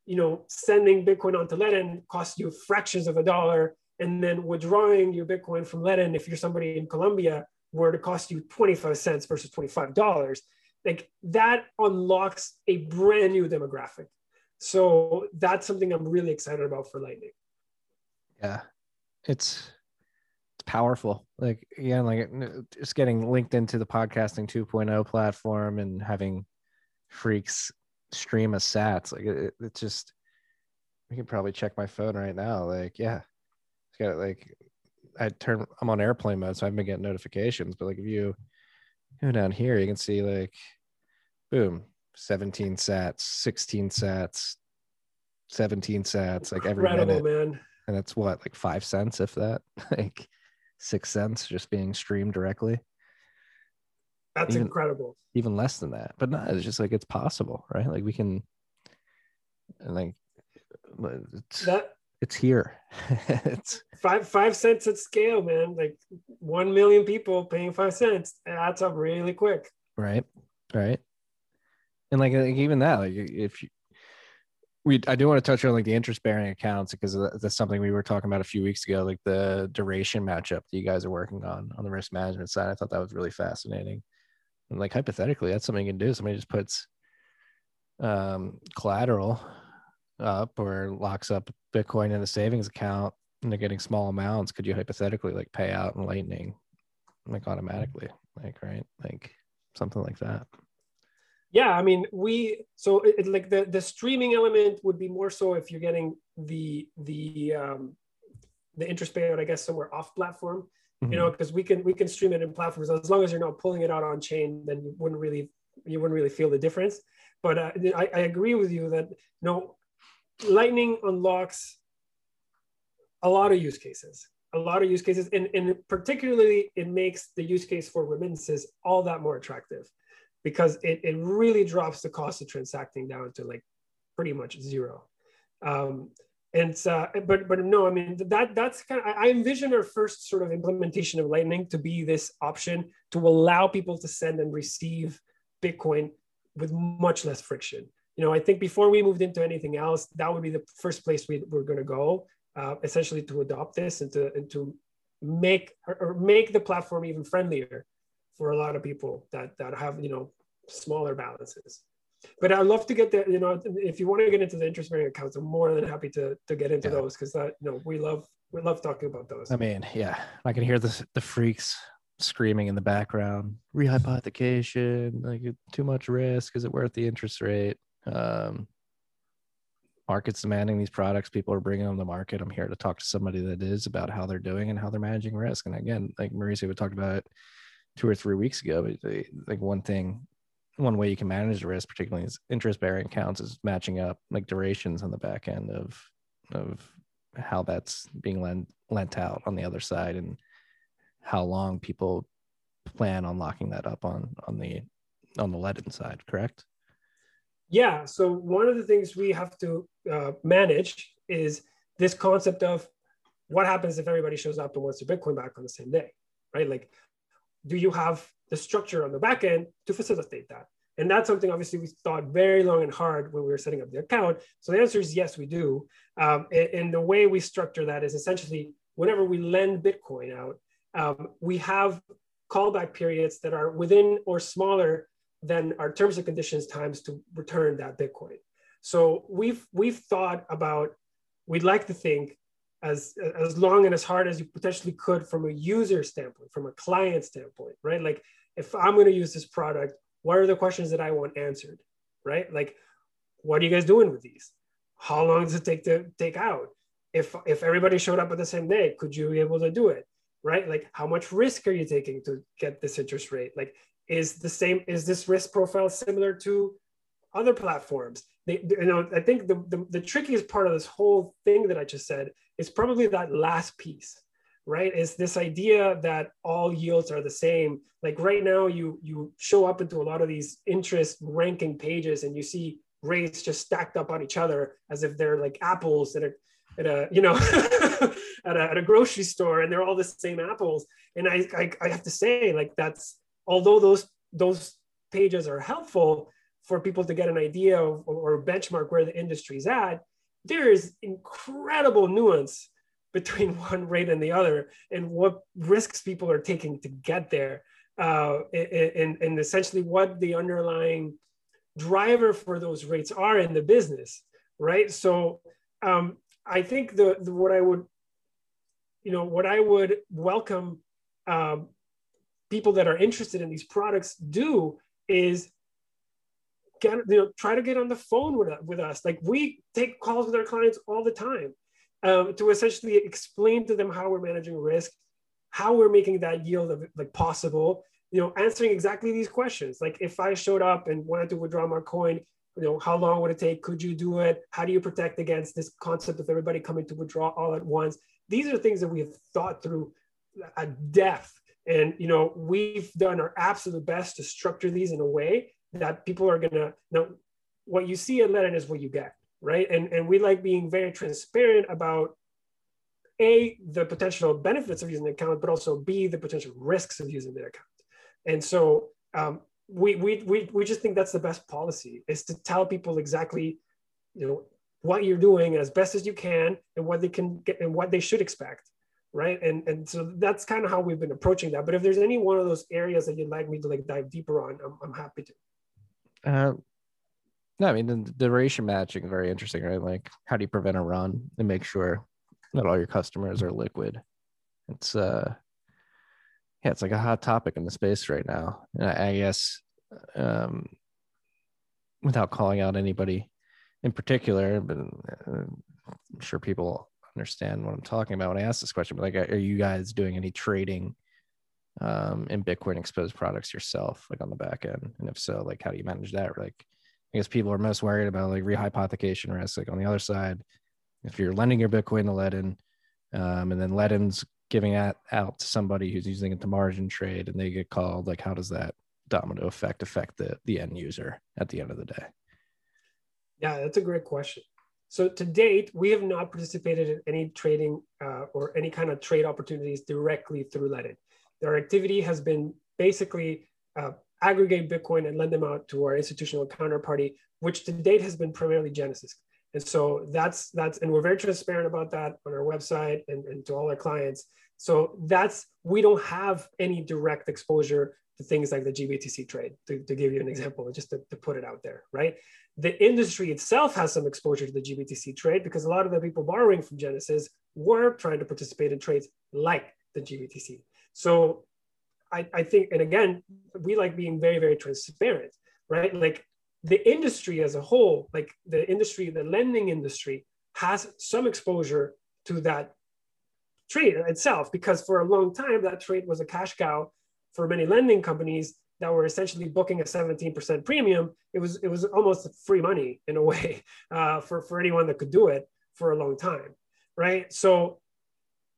you know sending bitcoin onto ledn costs you fractions of a dollar and then withdrawing your bitcoin from ledn if you're somebody in colombia were to cost you 25 cents versus $25 like that unlocks a brand new demographic so that's something i'm really excited about for lightning yeah it's it's powerful. Like again, like just getting linked into the podcasting 2.0 platform and having freaks stream a sats. Like it, it's just I can probably check my phone right now. Like, yeah. It's got like I turn I'm on airplane mode, so I've been getting notifications. But like if you go down here, you can see like boom, 17 sats, 16 sats, 17 sats, like every Incredible, minute. man. And it's what, like five cents if that? like six cents just being streamed directly. That's even, incredible. Even less than that, but no, it's just like it's possible, right? Like we can, and like it's that it's here. it's five five cents at scale, man. Like one million people paying five cents. That's up really quick. Right, right. And like, like even that, like if you, we I do want to touch on like the interest bearing accounts because that's something we were talking about a few weeks ago, like the duration matchup that you guys are working on on the risk management side. I thought that was really fascinating. And like hypothetically, that's something you can do. Somebody just puts um, collateral up or locks up Bitcoin in a savings account and they're getting small amounts. Could you hypothetically like pay out in Lightning like automatically? Like right, like something like that yeah i mean we so it, it, like the the streaming element would be more so if you're getting the the um the interest payout i guess somewhere off platform mm-hmm. you know because we can we can stream it in platforms as long as you're not pulling it out on chain then you wouldn't really you wouldn't really feel the difference but uh, I, I agree with you that you know lightning unlocks a lot of use cases a lot of use cases and, and particularly it makes the use case for remittances all that more attractive because it, it really drops the cost of transacting down to like pretty much zero. Um, and uh, but but no, I mean that that's kind of I envision our first sort of implementation of Lightning to be this option to allow people to send and receive Bitcoin with much less friction. You know, I think before we moved into anything else, that would be the first place we, we're going to go, uh, essentially to adopt this and to and to make or make the platform even friendlier for a lot of people that that have you know smaller balances. But I'd love to get the you know if you want to get into the interest bearing accounts, I'm more than happy to to get into yeah. those because that you know we love we love talking about those. I mean, yeah, I can hear the the freaks screaming in the background, rehypothecation, like too much risk. Is it worth the interest rate? Um, markets demanding these products. People are bringing them to market. I'm here to talk to somebody that is about how they're doing and how they're managing risk. And again like mauricio we talked about it two or three weeks ago. But like one thing, one way you can manage the risk, particularly is interest bearing accounts, is matching up like durations on the back end of of how that's being lent lent out on the other side and how long people plan on locking that up on on the on the Ledn side correct yeah so one of the things we have to uh, manage is this concept of what happens if everybody shows up and wants their bitcoin back on the same day right like do you have the structure on the back end to facilitate that? And that's something obviously we thought very long and hard when we were setting up the account. So the answer is yes, we do. Um, and, and, the way we structure that is essentially whenever we lend Bitcoin out, um, we have callback periods that are within or smaller than our terms and conditions times to return that Bitcoin. So we've we've thought about. We'd like to think as as long and as hard as you potentially could from a user standpoint from a client standpoint right? Like if i'm going to use this product what are the questions that i want answered right? Like what are you guys doing with these? How long does it take to take out? If if everybody showed up at the same day could you be able to do it right? Like how much risk are you taking to get this interest rate? Like is the same is this risk profile similar to other platforms? They, you know i think the, the, the trickiest part of this whole thing that i just said is probably that last piece right? Is this idea that all yields are the same. Like right now you you show up into a lot of these interest ranking pages and you see rates just stacked up on each other as if they're like apples that are at a you know at, a, at a grocery store and they're all the same apples. And I, I, I have to say like that's although those those pages are helpful for people to get an idea of, or benchmark where the industry's at there is incredible nuance between one rate and the other and what risks people are taking to get there uh, and, and essentially what the underlying driver for those rates are in the business right? So um, I think the, the, what I would, you know, what I would welcome um, people that are interested in these products do is get you know try to get on the phone with, with us. Like we take calls with our clients all the time um, to essentially explain to them how we're managing risk, how we're making that yield of, like possible. You know, answering exactly these questions. Like if I showed up and wanted to withdraw my coin, you know how long would it take could you do it how do you protect against this concept of everybody coming to withdraw all at once these are things that we have thought through at depth and you know we've done our absolute best to structure these in a way that people are gonna know what you see at Ledn is what you get right and and we like being very transparent about a the potential benefits of using the account but also b the potential risks of using the account and so um, we, we, we, we just think that's the best policy is to tell people exactly, you know, what you're doing as best as you can and what they can get and what they should expect. Right. And, and so that's kind of how we've been approaching that. But if there's any one of those areas that you'd like me to like dive deeper on, I'm, I'm happy to. Uh, no, I mean, the duration matching, is very interesting, right? Like, how do you prevent a run and make sure that all your customers are liquid? It's, uh, yeah, it's like a hot topic in the space right now. And I, I guess um, without calling out anybody in particular, but uh, I'm sure people understand what I'm talking about when I ask this question. But like, are you guys doing any trading um, in Bitcoin exposed products yourself, like on the back end? And if so, like, how do you manage that? Like, I guess people are most worried about like rehypothecation risk. Like on the other side, if you're lending your Bitcoin to Ledn, um, and then Ledn's giving that out to somebody who's using it to margin trade and they get called like how does that domino effect affect the the end user at the end of the day yeah that's a great question so to date we have not participated in any trading uh, or any kind of trade opportunities directly through Ledn. Our activity has been basically uh, aggregate bitcoin and lend them out to our institutional counterparty which to date has been primarily genesis and so that's that's and we're very transparent about that on our website and, and to all our clients. So that's we don't have any direct exposure to things like the GBTC trade, to, to give you an example, just to, to put it out there, right? The industry itself has some exposure to the GBTC trade because a lot of the people borrowing from Genesis were trying to participate in trades like the GBTC. So I, I think, and again, we like being very, very transparent, right? Like the industry as a whole, like the industry, the lending industry, has some exposure to that trade itself, because for a long time, that trade was a cash cow for many lending companies that were essentially booking a 17% premium. It was, it was almost free money in a way uh, for, for anyone that could do it for a long time, right? So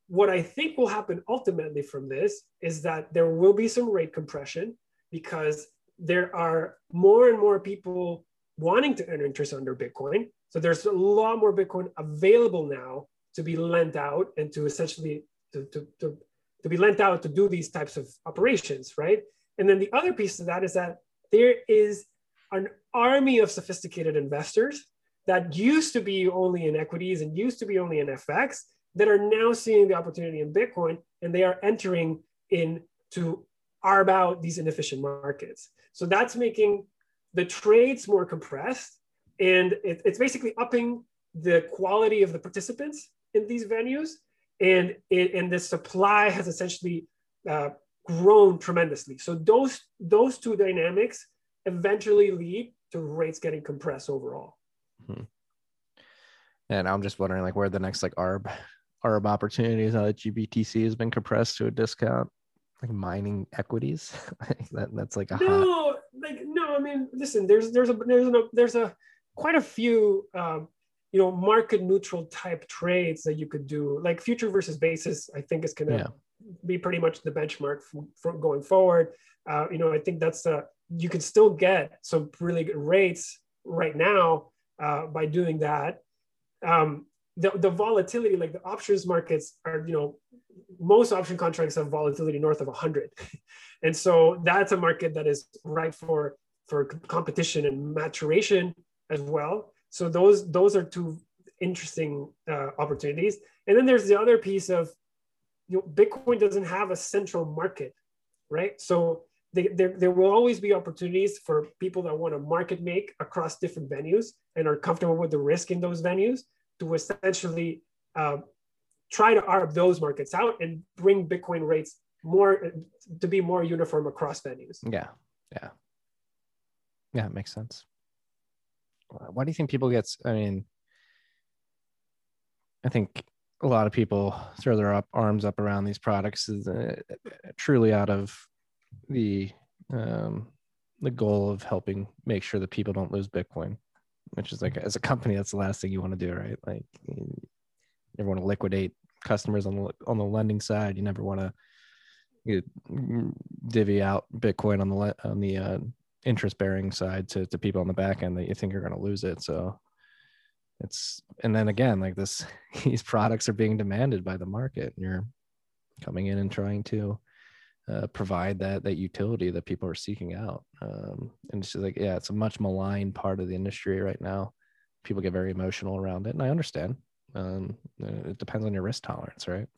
what I think will happen ultimately from this is that there will be some rate compression because there are more and more people wanting to earn interest under Bitcoin. So there's a lot more Bitcoin available now to be lent out and to essentially to, to, to, to be lent out to do these types of operations, right? And then the other piece of that is that there is an army of sophisticated investors that used to be only in equities and used to be only in FX that are now seeing the opportunity in Bitcoin and they are entering into arb out these inefficient markets. So that's making the trades more compressed. And it, it's basically upping the quality of the participants in these venues. And, it, and the supply has essentially uh, grown tremendously. So those, those two dynamics eventually lead to rates getting compressed overall. Hmm. And I'm just wondering like where the next like ARB ARB opportunities now that GBTC has been compressed to a discount, like mining equities. that, that's like a hot no, like no. I mean, listen. There's there's a there's a there's a quite a few um, you know market neutral type trades that you could do. Like future versus basis, I think is gonna Yeah. Be pretty much the benchmark from, from going forward. Uh, you know, I think that's uh, you can still get some really good rates right now uh, by doing that. Um, the, the volatility, like the options markets are, you know, most option contracts have volatility north of 100. and so that's a market that is ripe for, for competition and maturation as well. So those, those are two interesting uh, opportunities. And then there's the other piece of, you know, Bitcoin doesn't have a central market, right? So there, there will always be opportunities for people that want to market make across different venues and are comfortable with the risk in those venues to essentially uh, try to arb those markets out and bring Bitcoin rates more to be more uniform across venues. Yeah. Yeah. Yeah, it makes sense. Why do you think people get? I mean, I think a lot of people throw their up arms up around these products is uh, truly out of the um, the goal of helping make sure that people don't lose Bitcoin, which is like as a company, that's the last thing you want to do, right? Like you never want to liquidate customers on the on the lending side. You never want to you mm, divvy out Bitcoin on the on the uh, interest bearing side to, to people on the back end that you think are going to lose it. So it's and then again like this these products are being demanded by the market and you're coming in and trying to uh, provide that that utility that people are seeking out um, and it's just like yeah it's a much maligned part of the industry right now people get very emotional around it and i understand um, uh, it depends on your risk tolerance right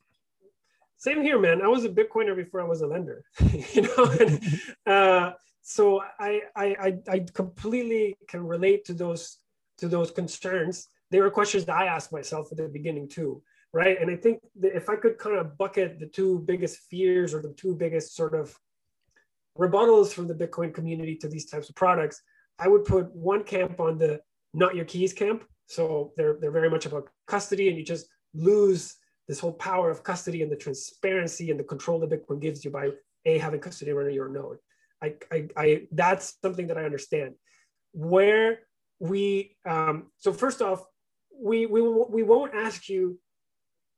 Same here, man. I was a Bitcoiner before I was a lender, you know. And, uh, so I, I I I completely can relate to those to those concerns. They were questions that I asked myself at the beginning too, right? And I think if I could kind of bucket the two biggest fears or the two biggest sort of rebuttals from the Bitcoin community to these types of products, I would put one camp on the not your keys camp. So they're they're very much about custody, and you just lose this whole power of custody and the transparency and the control that Bitcoin gives you by a having custody over your node. I, I, I that's something that I understand. Where we um, so first off, we we we won't ask you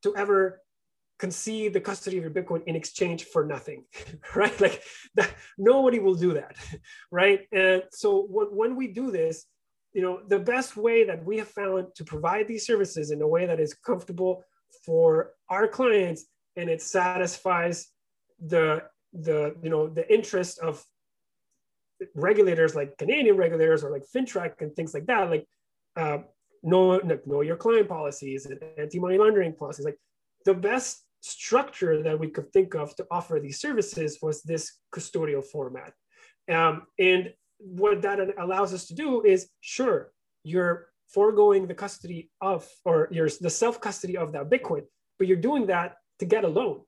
to ever concede the custody of your Bitcoin in exchange for nothing, right? Like that, nobody will do that, right? And so when, when we do this, you know, the best way that we have found to provide these services in a way that is comfortable for our clients and it satisfies the the you know the interest of regulators like Canadian regulators or like FINTRAC and things like that, like uh, know know your client policies and anti-money laundering policies. Like the best structure that we could think of to offer these services was this custodial format. Um, and what that allows us to do is sure, you're foregoing the custody of or your the self-custody of that Bitcoin, but you're doing that to get a loan.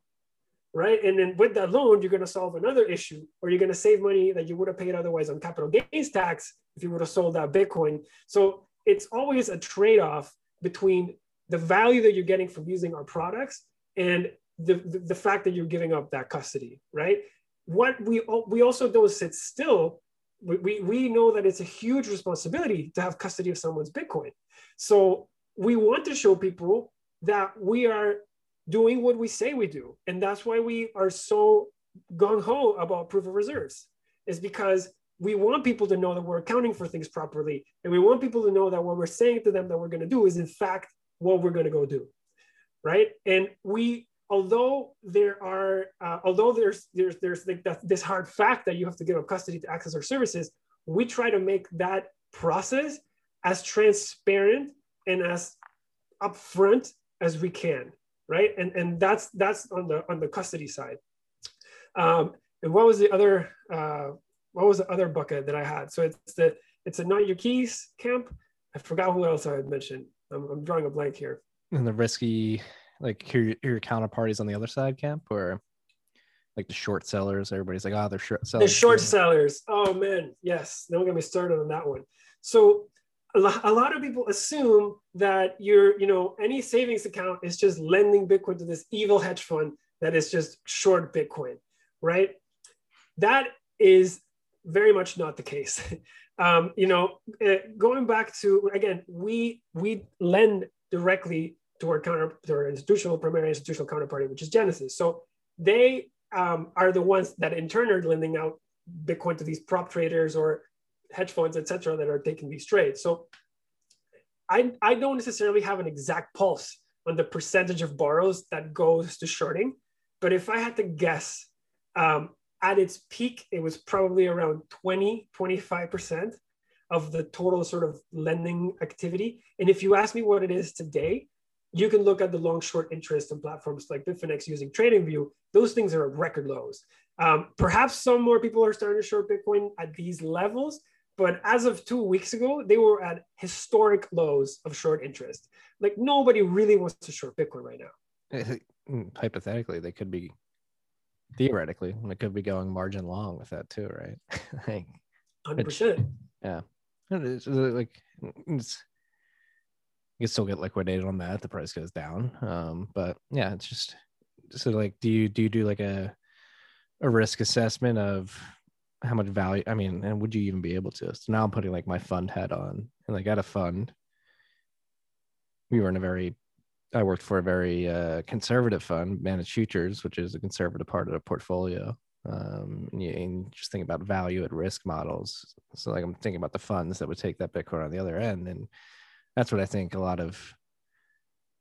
Right. And then with that loan, you're going to solve another issue, or you're going to save money that you would have paid otherwise on capital gains tax if you would have sold that Bitcoin. So it's always a trade-off between the value that you're getting from using our products and the, the, the fact that you're giving up that custody, right? What we we also don't sit still. We, we, we know that it's a huge responsibility to have custody of someone's Bitcoin. So we want to show people that we are doing what we say we do. And that's why we are so gung ho about proof of reserves, is because we want people to know that we're accounting for things properly. And we want people to know that what we're saying to them that we're going to do is, in fact, what we're going to go do. Right. And we, although there are, uh, although there's, there's, there's like that, this hard fact that you have to give up custody to access our services, we try to make that process as transparent and as upfront as we can right? And and that's that's on the on the custody side. Um and what was the other uh what was the other bucket that i had? So it's the it's a not your keys camp. I forgot who else i had mentioned. I'm, I'm drawing a blank here. And the risky like here your counterparties on the other side camp or like the short sellers? Everybody's like oh they're short sellers. the short sellers. Oh man. Yes. Don't get me started on that one. So a lot, of people assume that your, you know, any savings account is just lending Bitcoin to this evil hedge fund that is just short Bitcoin, right? That is very much not the case. um, you know, uh, going back to again, we we lend directly to our counter to our institutional primary institutional counterparty, which is Genesis. So they um, are the ones that in turn are lending out Bitcoin to these prop traders or hedge funds, et cetera, that are taking these trades. So I, I don't necessarily have an exact pulse on the percentage of borrows that goes to shorting. But if I had to guess, um, at its peak, it was probably around 20, 25% of the total sort of lending activity. And if you ask me what it is today, you can look at the long short interest in platforms like Bitfinex using TradingView. Those things are at record lows. Um, perhaps some more people are starting to short Bitcoin at these levels, but as of two weeks ago, they were at historic lows of short interest. Like nobody really wants to short Bitcoin right now. Hypothetically, they could be theoretically, they could be going margin long with that too, right? Hundred percent. Yeah, it's like it's you still get liquidated on that. The price goes down. Um, but yeah, it's just so like, do you do you do like a a risk assessment of how much value? I mean, and would you even be able to? So now I'm putting like my fund head on, and like at a fund, we were in a very I worked for a very uh, conservative fund, managed futures, which is a conservative part of the portfolio. Um, and, you, and just think about value at risk models. So, like, I'm thinking about the funds that would take that Bitcoin on the other end, and that's what I think a lot of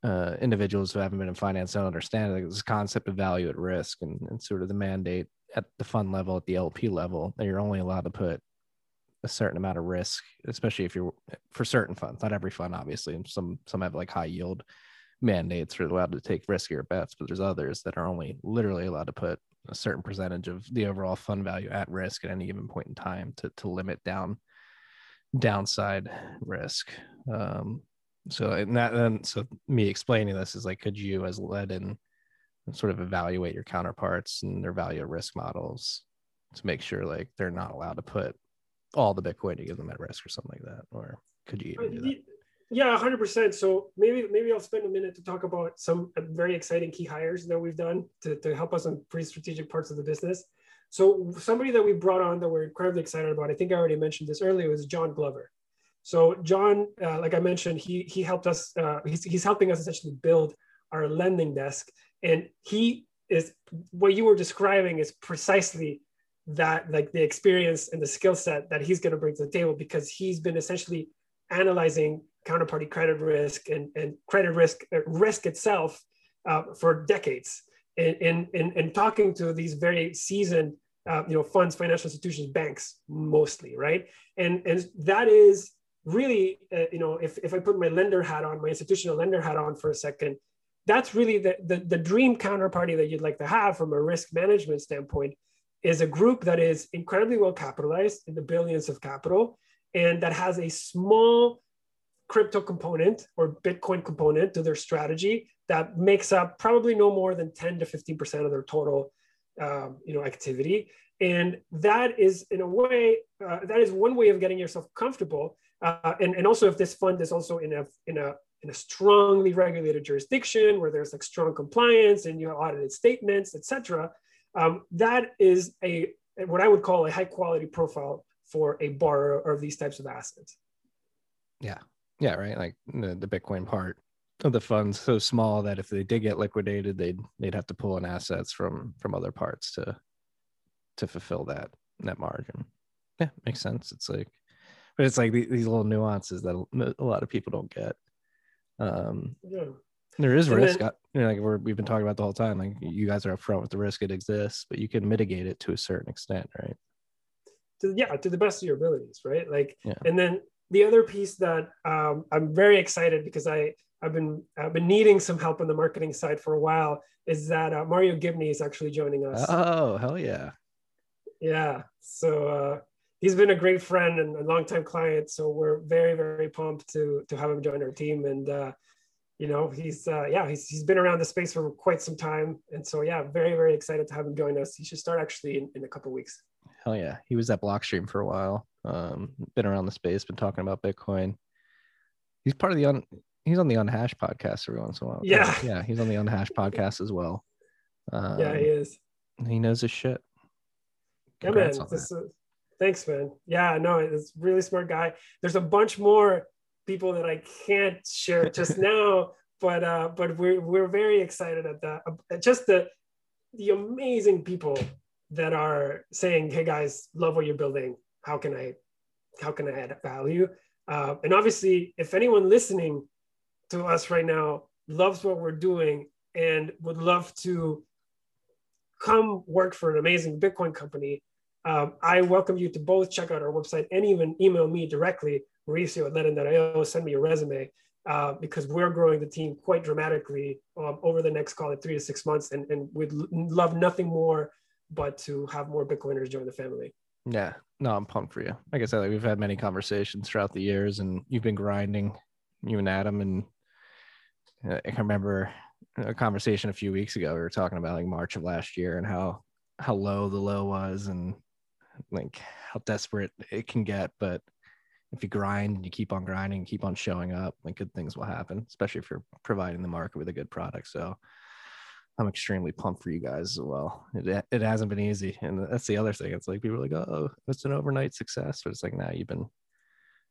uh, individuals who haven't been in finance don't understand. Like this concept of value at risk, and, and sort of the mandate at the fund level, at the LP level, that you're only allowed to put a certain amount of risk, especially if you're for certain funds. Not every fund, obviously. And some some have like high yield mandates are allowed to take riskier bets, but there's others that are only literally allowed to put a certain percentage of the overall fund value at risk at any given point in time to to limit down downside risk. Um, so and that and so me explaining this is like, could you as Ledn sort of evaluate your counterparts and their value of risk models to make sure like they're not allowed to put all the Bitcoin to give them at risk or something like that? Or could you even do that? Yeah, hundred percent. So maybe maybe I'll spend a minute to talk about some very exciting key hires that we've done to, to help us on pretty strategic parts of the business. So somebody that we brought on that we're incredibly excited about, I think I already mentioned this earlier, was John Glover. So John, uh, like I mentioned, he he helped us. Uh, he's he's helping us essentially build our lending desk, and he is what you were describing is precisely that like the experience and the skill set that he's going to bring to the table because he's been essentially analyzing counterparty credit risk and, and credit risk risk itself uh, for decades. And, and, and, talking to these very seasoned uh, you know funds financial institutions banks mostly right? And and that is really uh, you know if, if i put my lender hat on my institutional lender hat on for a second that's really the, the, the dream counterparty that you'd like to have from a risk management standpoint is a group that is incredibly well capitalized in the billions of capital and that has a small crypto component or bitcoin component to their strategy that makes up probably no more than 10 to 15% of their total um, you know activity. And that is in a way uh, that is one way of getting yourself comfortable uh, and, and also if this fund is also in a in a in a strongly regulated jurisdiction where there's like strong compliance and you have audited statements etc um, that is a what i would call a high quality profile for a borrower of these types of assets. Yeah. Yeah right? Like the, the bitcoin part of the funds so small that if they did get liquidated they'd they'd have to pull in assets from from other parts to to fulfill that net margin. Yeah makes sense. It's like but it's like these little nuances that a lot of people don't get um yeah. there is risk then, you know, like we have been talking about the whole time like you guys are upfront with the risk it exists but you can mitigate it to a certain extent right to, yeah to the best of your abilities right like yeah. and then the other piece that um, i'm very excited because i I've been I've been needing some help on the marketing side for a while. Is that uh, Mario Gibney is actually joining us? Oh hell yeah! Yeah, so uh, he's been a great friend and a longtime client. So we're very very pumped to to have him join our team. And uh, you know he's uh, yeah he's he's been around the space for quite some time. And so yeah, very very excited to have him join us. He should start actually in, in a couple weeks. Hell yeah, he was at Blockstream for a while. Um, been around the space, been talking about Bitcoin He's part of the un. He's on the Unhash podcast every once in a while. Yeah. yeah, he's on the Unhash podcast as well. Um, yeah, he is. he knows his shit. Yeah, man. On This thanks, man. Yeah, no, it's a really smart guy. There's a bunch more people that I can't share just now, but uh, but we're we're very excited at that. Uh, Just the the amazing people that are saying, "Hey guys, love what you're building. How can I how can I add value?" Uh, and obviously, if anyone listening to us right now loves what we're doing and would love to come work for an amazing Bitcoin company, um, I welcome you to both check out our website and even email me directly, Mauricio at Ledn.io, send me your resume, uh, because we're growing the team quite dramatically um, over the next, call it three to six months. And, and we'd love nothing more but to have more Bitcoiners join the family. Yeah, no, I'm pumped for you. Like I said, like we've had many conversations throughout the years, and you've been grinding, you and Adam. And uh, I can remember a conversation a few weeks ago. We were talking about like March of last year and how how low the low was, and like how desperate it can get. But if you grind and you keep on grinding, keep on showing up, like good things will happen. Especially if you're providing the market with a good product. So. I'm extremely pumped for you guys as well. It, it hasn't been easy, and that's the other thing. It's like people are like, "Oh, it's an overnight success," but it's like, "Nah, you've been."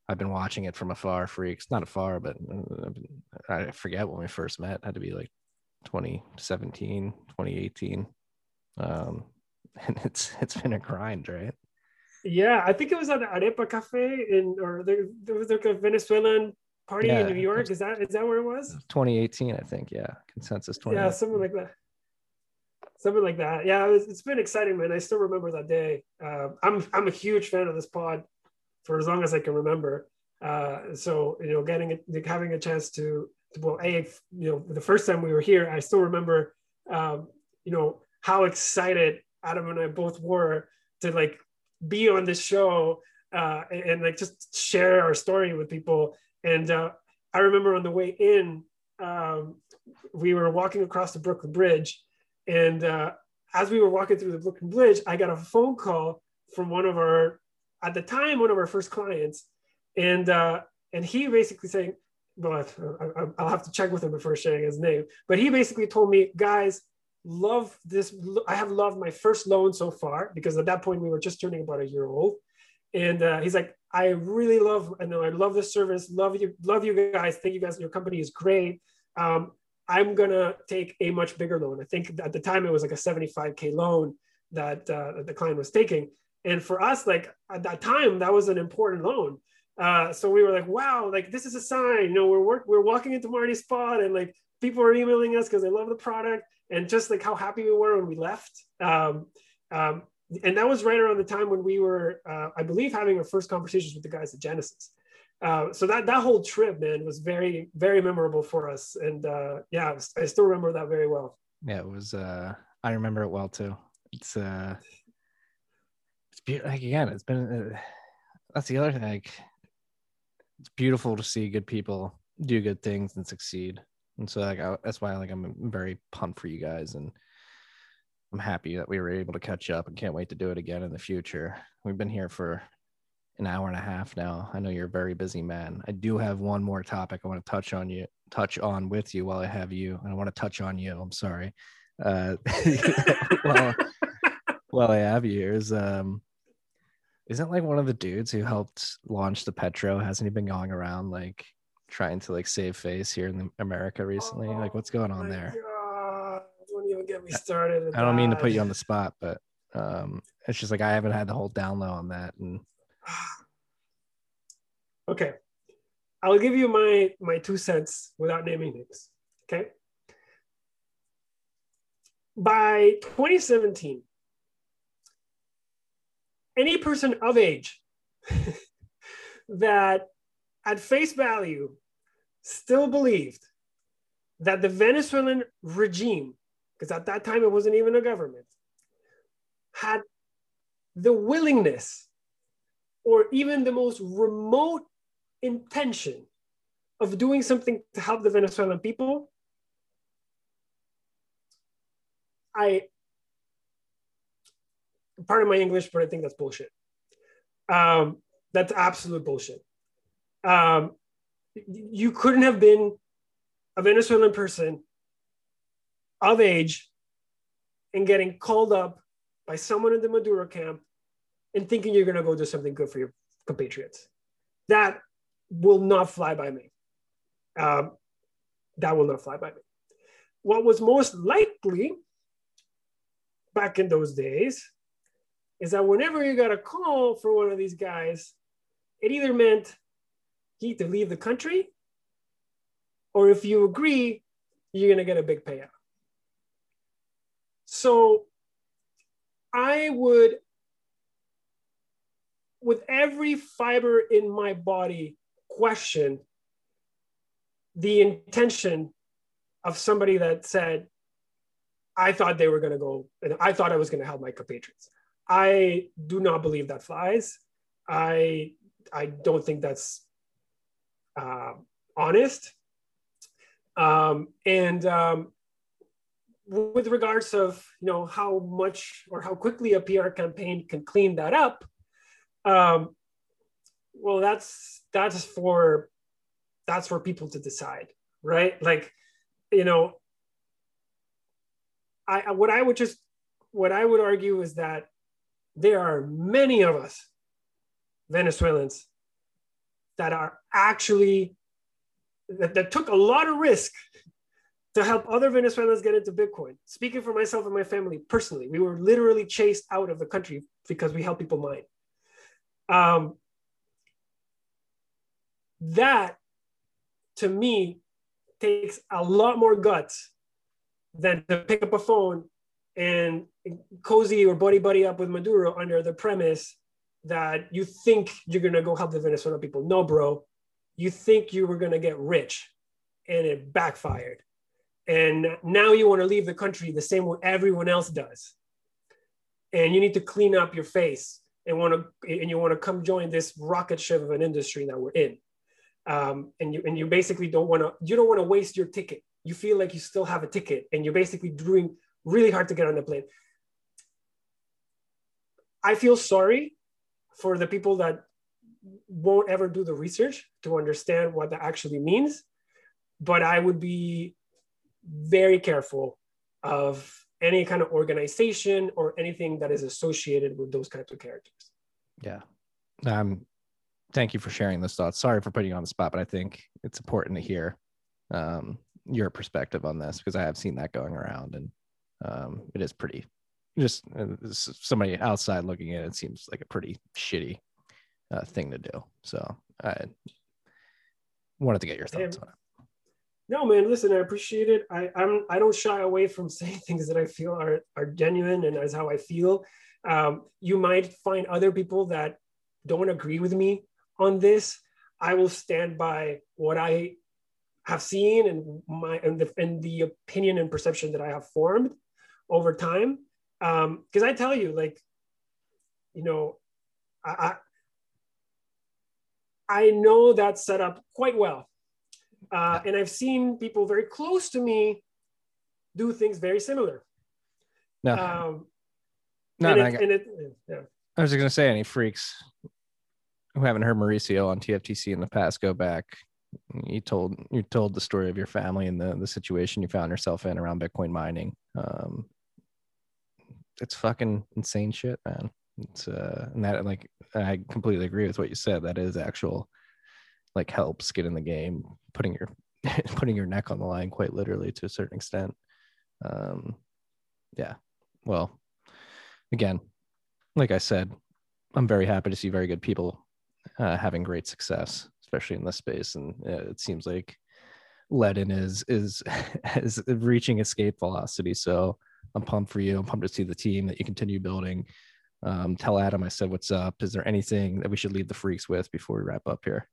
I've been watching it from afar, freaks. Not afar, but uh, I forget when we first met. It had to be like 2017, 2018, um, and it's it's been a grind, right? Yeah, I think it was at the Arepa Cafe in, or there, there was like a Venezuelan party Yeah. in New York. Is that is that where it was? 2018, I think. Yeah, consensus 20. Yeah, something like that. Something like that. Yeah, it it's been exciting, man. I still remember that day. Uh, I'm I'm a huge fan of this pod for as long as I can remember. Uh, so you know, getting it, having a chance to, to well, a you know, the first time we were here, I still remember, um, you know, how excited Adam and I both were to like be on this show uh, and, and, like just share our story with people. And uh, I remember on the way in, um, we were walking across the Brooklyn Bridge, and uh, as we were walking through the Brooklyn Bridge, I got a phone call from one of our, at the time, one of our first clients, and uh, and he basically saying, well, I- I- I'll have to check with him before sharing his name, but he basically told me, guys, love this. I have loved my first loan so far because at that point we were just turning about a year old, and uh, he's like, I really love, I know I love this service, love you, love you guys. Thank you guys. Your company is great. Um, I'm gonna take a much bigger loan. I think at the time it was like a 75k loan that, uh, the client was taking, and for us, like at that time, that was an important loan. Uh, so we were like, wow, like this is a sign. You know, we're work, we're walking into Marty's spot, and like people are emailing us because they love the product, and just like how happy we were when we left. Um, um, and that was right around the time when we were, uh, I believe, having our first conversations with the guys at Genesis. Uh, so that that whole trip, man, was very very memorable for us, and uh, yeah, I still remember that very well. Yeah, it was. uh I remember it well too. It's uh, it's beautiful. Like again, it's been. Uh, that's the other thing. Like, it's beautiful to see good people do good things and succeed. And so, like, I, that's why, like, I'm very pumped for you guys, and I'm happy that we were able to catch up, and can't wait to do it again in the future. We've been here for an hour and a half now. I know you're a very busy man. I do have one more topic I want to touch on you, touch on with you while I have you. And I want to touch on you. I'm sorry. Uh, well, while I have you is um, isn't like one of the dudes who helped launch the Petro? Hasn't he been going around like trying to like save face here in America recently? like, what's going on there? God, don't even get me started. I don't mean to put you on the spot, but um, it's just like I haven't had the whole down low on that, and okay i'll give you my my two cents without naming names okay by 2017 any person of age that at face value still believed that the venezuelan regime because at that time it wasn't even a government had the willingness or even the most remote intention of doing something to help the Venezuelan people, I, pardon my English, but I think that's bullshit. Um, that's absolute bullshit. Um, you couldn't have been a Venezuelan person of age and getting called up by someone in the Maduro camp and thinking you're going to go do something good for your compatriots. That will not fly by me. Um, that will not fly by me. What was most likely back in those days is that whenever you got a call for one of these guys, it either meant he to leave the country, or if you agree, you're gonna get a big payout. So I would, with every fiber in my body, question the intention of somebody that said, I thought they were going to go, and I thought I was going to help my compatriots. I do not believe that flies. I I don't think that's uh, honest. Um, and um, with regards of you know how much or how quickly a PR campaign can clean that up, um, well, that's that's for that's for people to decide, right? Like, you know, I what I would just what I would argue is that there are many of us Venezuelans that are actually that, that took a lot of risk to help other Venezuelans get into Bitcoin. Speaking for myself and my family personally, we were literally chased out of the country because we helped people mine. Um, that to me takes a lot more guts than to pick up a phone and cozy or buddy buddy up with Maduro under the premise that you think you're gonna go help the Venezuelan people. No, bro, you think you were gonna get rich, and it backfired. And now you want to leave the country the same way everyone else does. And you need to clean up your face and want to and you want to come join this rocket ship of an industry that we're in. Um, and you and you basically don't want to you don't want to waste your ticket. You feel like you still have a ticket, and you're basically doing really hard to get on the plane. I feel sorry for the people that won't ever do the research to understand what that actually means. But I would be very careful of any kind of organization or anything that is associated with those kinds of characters. Yeah. Um, thank you for sharing those thoughts. Sorry for putting you on the spot, but I think it's important to hear um, your perspective on this because I have seen that going around and um, it is pretty just uh, somebody outside looking at it, it seems like a pretty shitty uh, thing to do. So I wanted to get your thoughts on it. No, man, listen, I appreciate it. I, I'm I don't shy away from saying things that I feel are are genuine and as how I feel. Um, you might find other people that don't agree with me on this. I will stand by what I have seen and my and the and the opinion and perception that I have formed over time. Because um, I tell you, like, you know, I, I, I know that setup quite well. Uh, and I've seen people very close to me do things very similar. No. Um, no, no it, it, yeah. I was going to say, any freaks who haven't heard Mauricio on TFTC in the past, go back. You told you told the story of your family and the the situation you found yourself in around Bitcoin mining. Um, it's fucking insane shit, man. It's uh, and that like I completely agree with what you said. That is actual like helps get in the game, putting your putting your neck on the line quite literally to a certain extent. Um, yeah. Well, again, like I said, I'm very happy to see very good people uh, having great success, especially in this space. And uh, it seems like Ledn is is is reaching escape velocity. So I'm pumped for you. I'm pumped to see the team that you continue building. Um, tell Adam I said what's up. Is there anything that we should leave the freaks with before we wrap up here?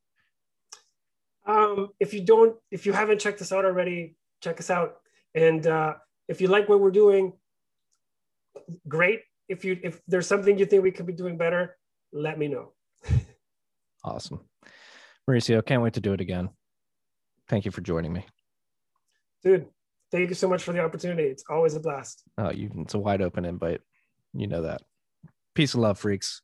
Um, if you don't, if you haven't checked us out already, check us out. And uh, if you like what we're doing, great. If you if there's something you think we could be doing better, let me know. awesome, Mauricio. Can't wait to do it again. Thank you for joining me, dude. Thank you so much for the opportunity. It's always a blast. Oh, you, it's a wide open invite. You know that. Peace and love, freaks.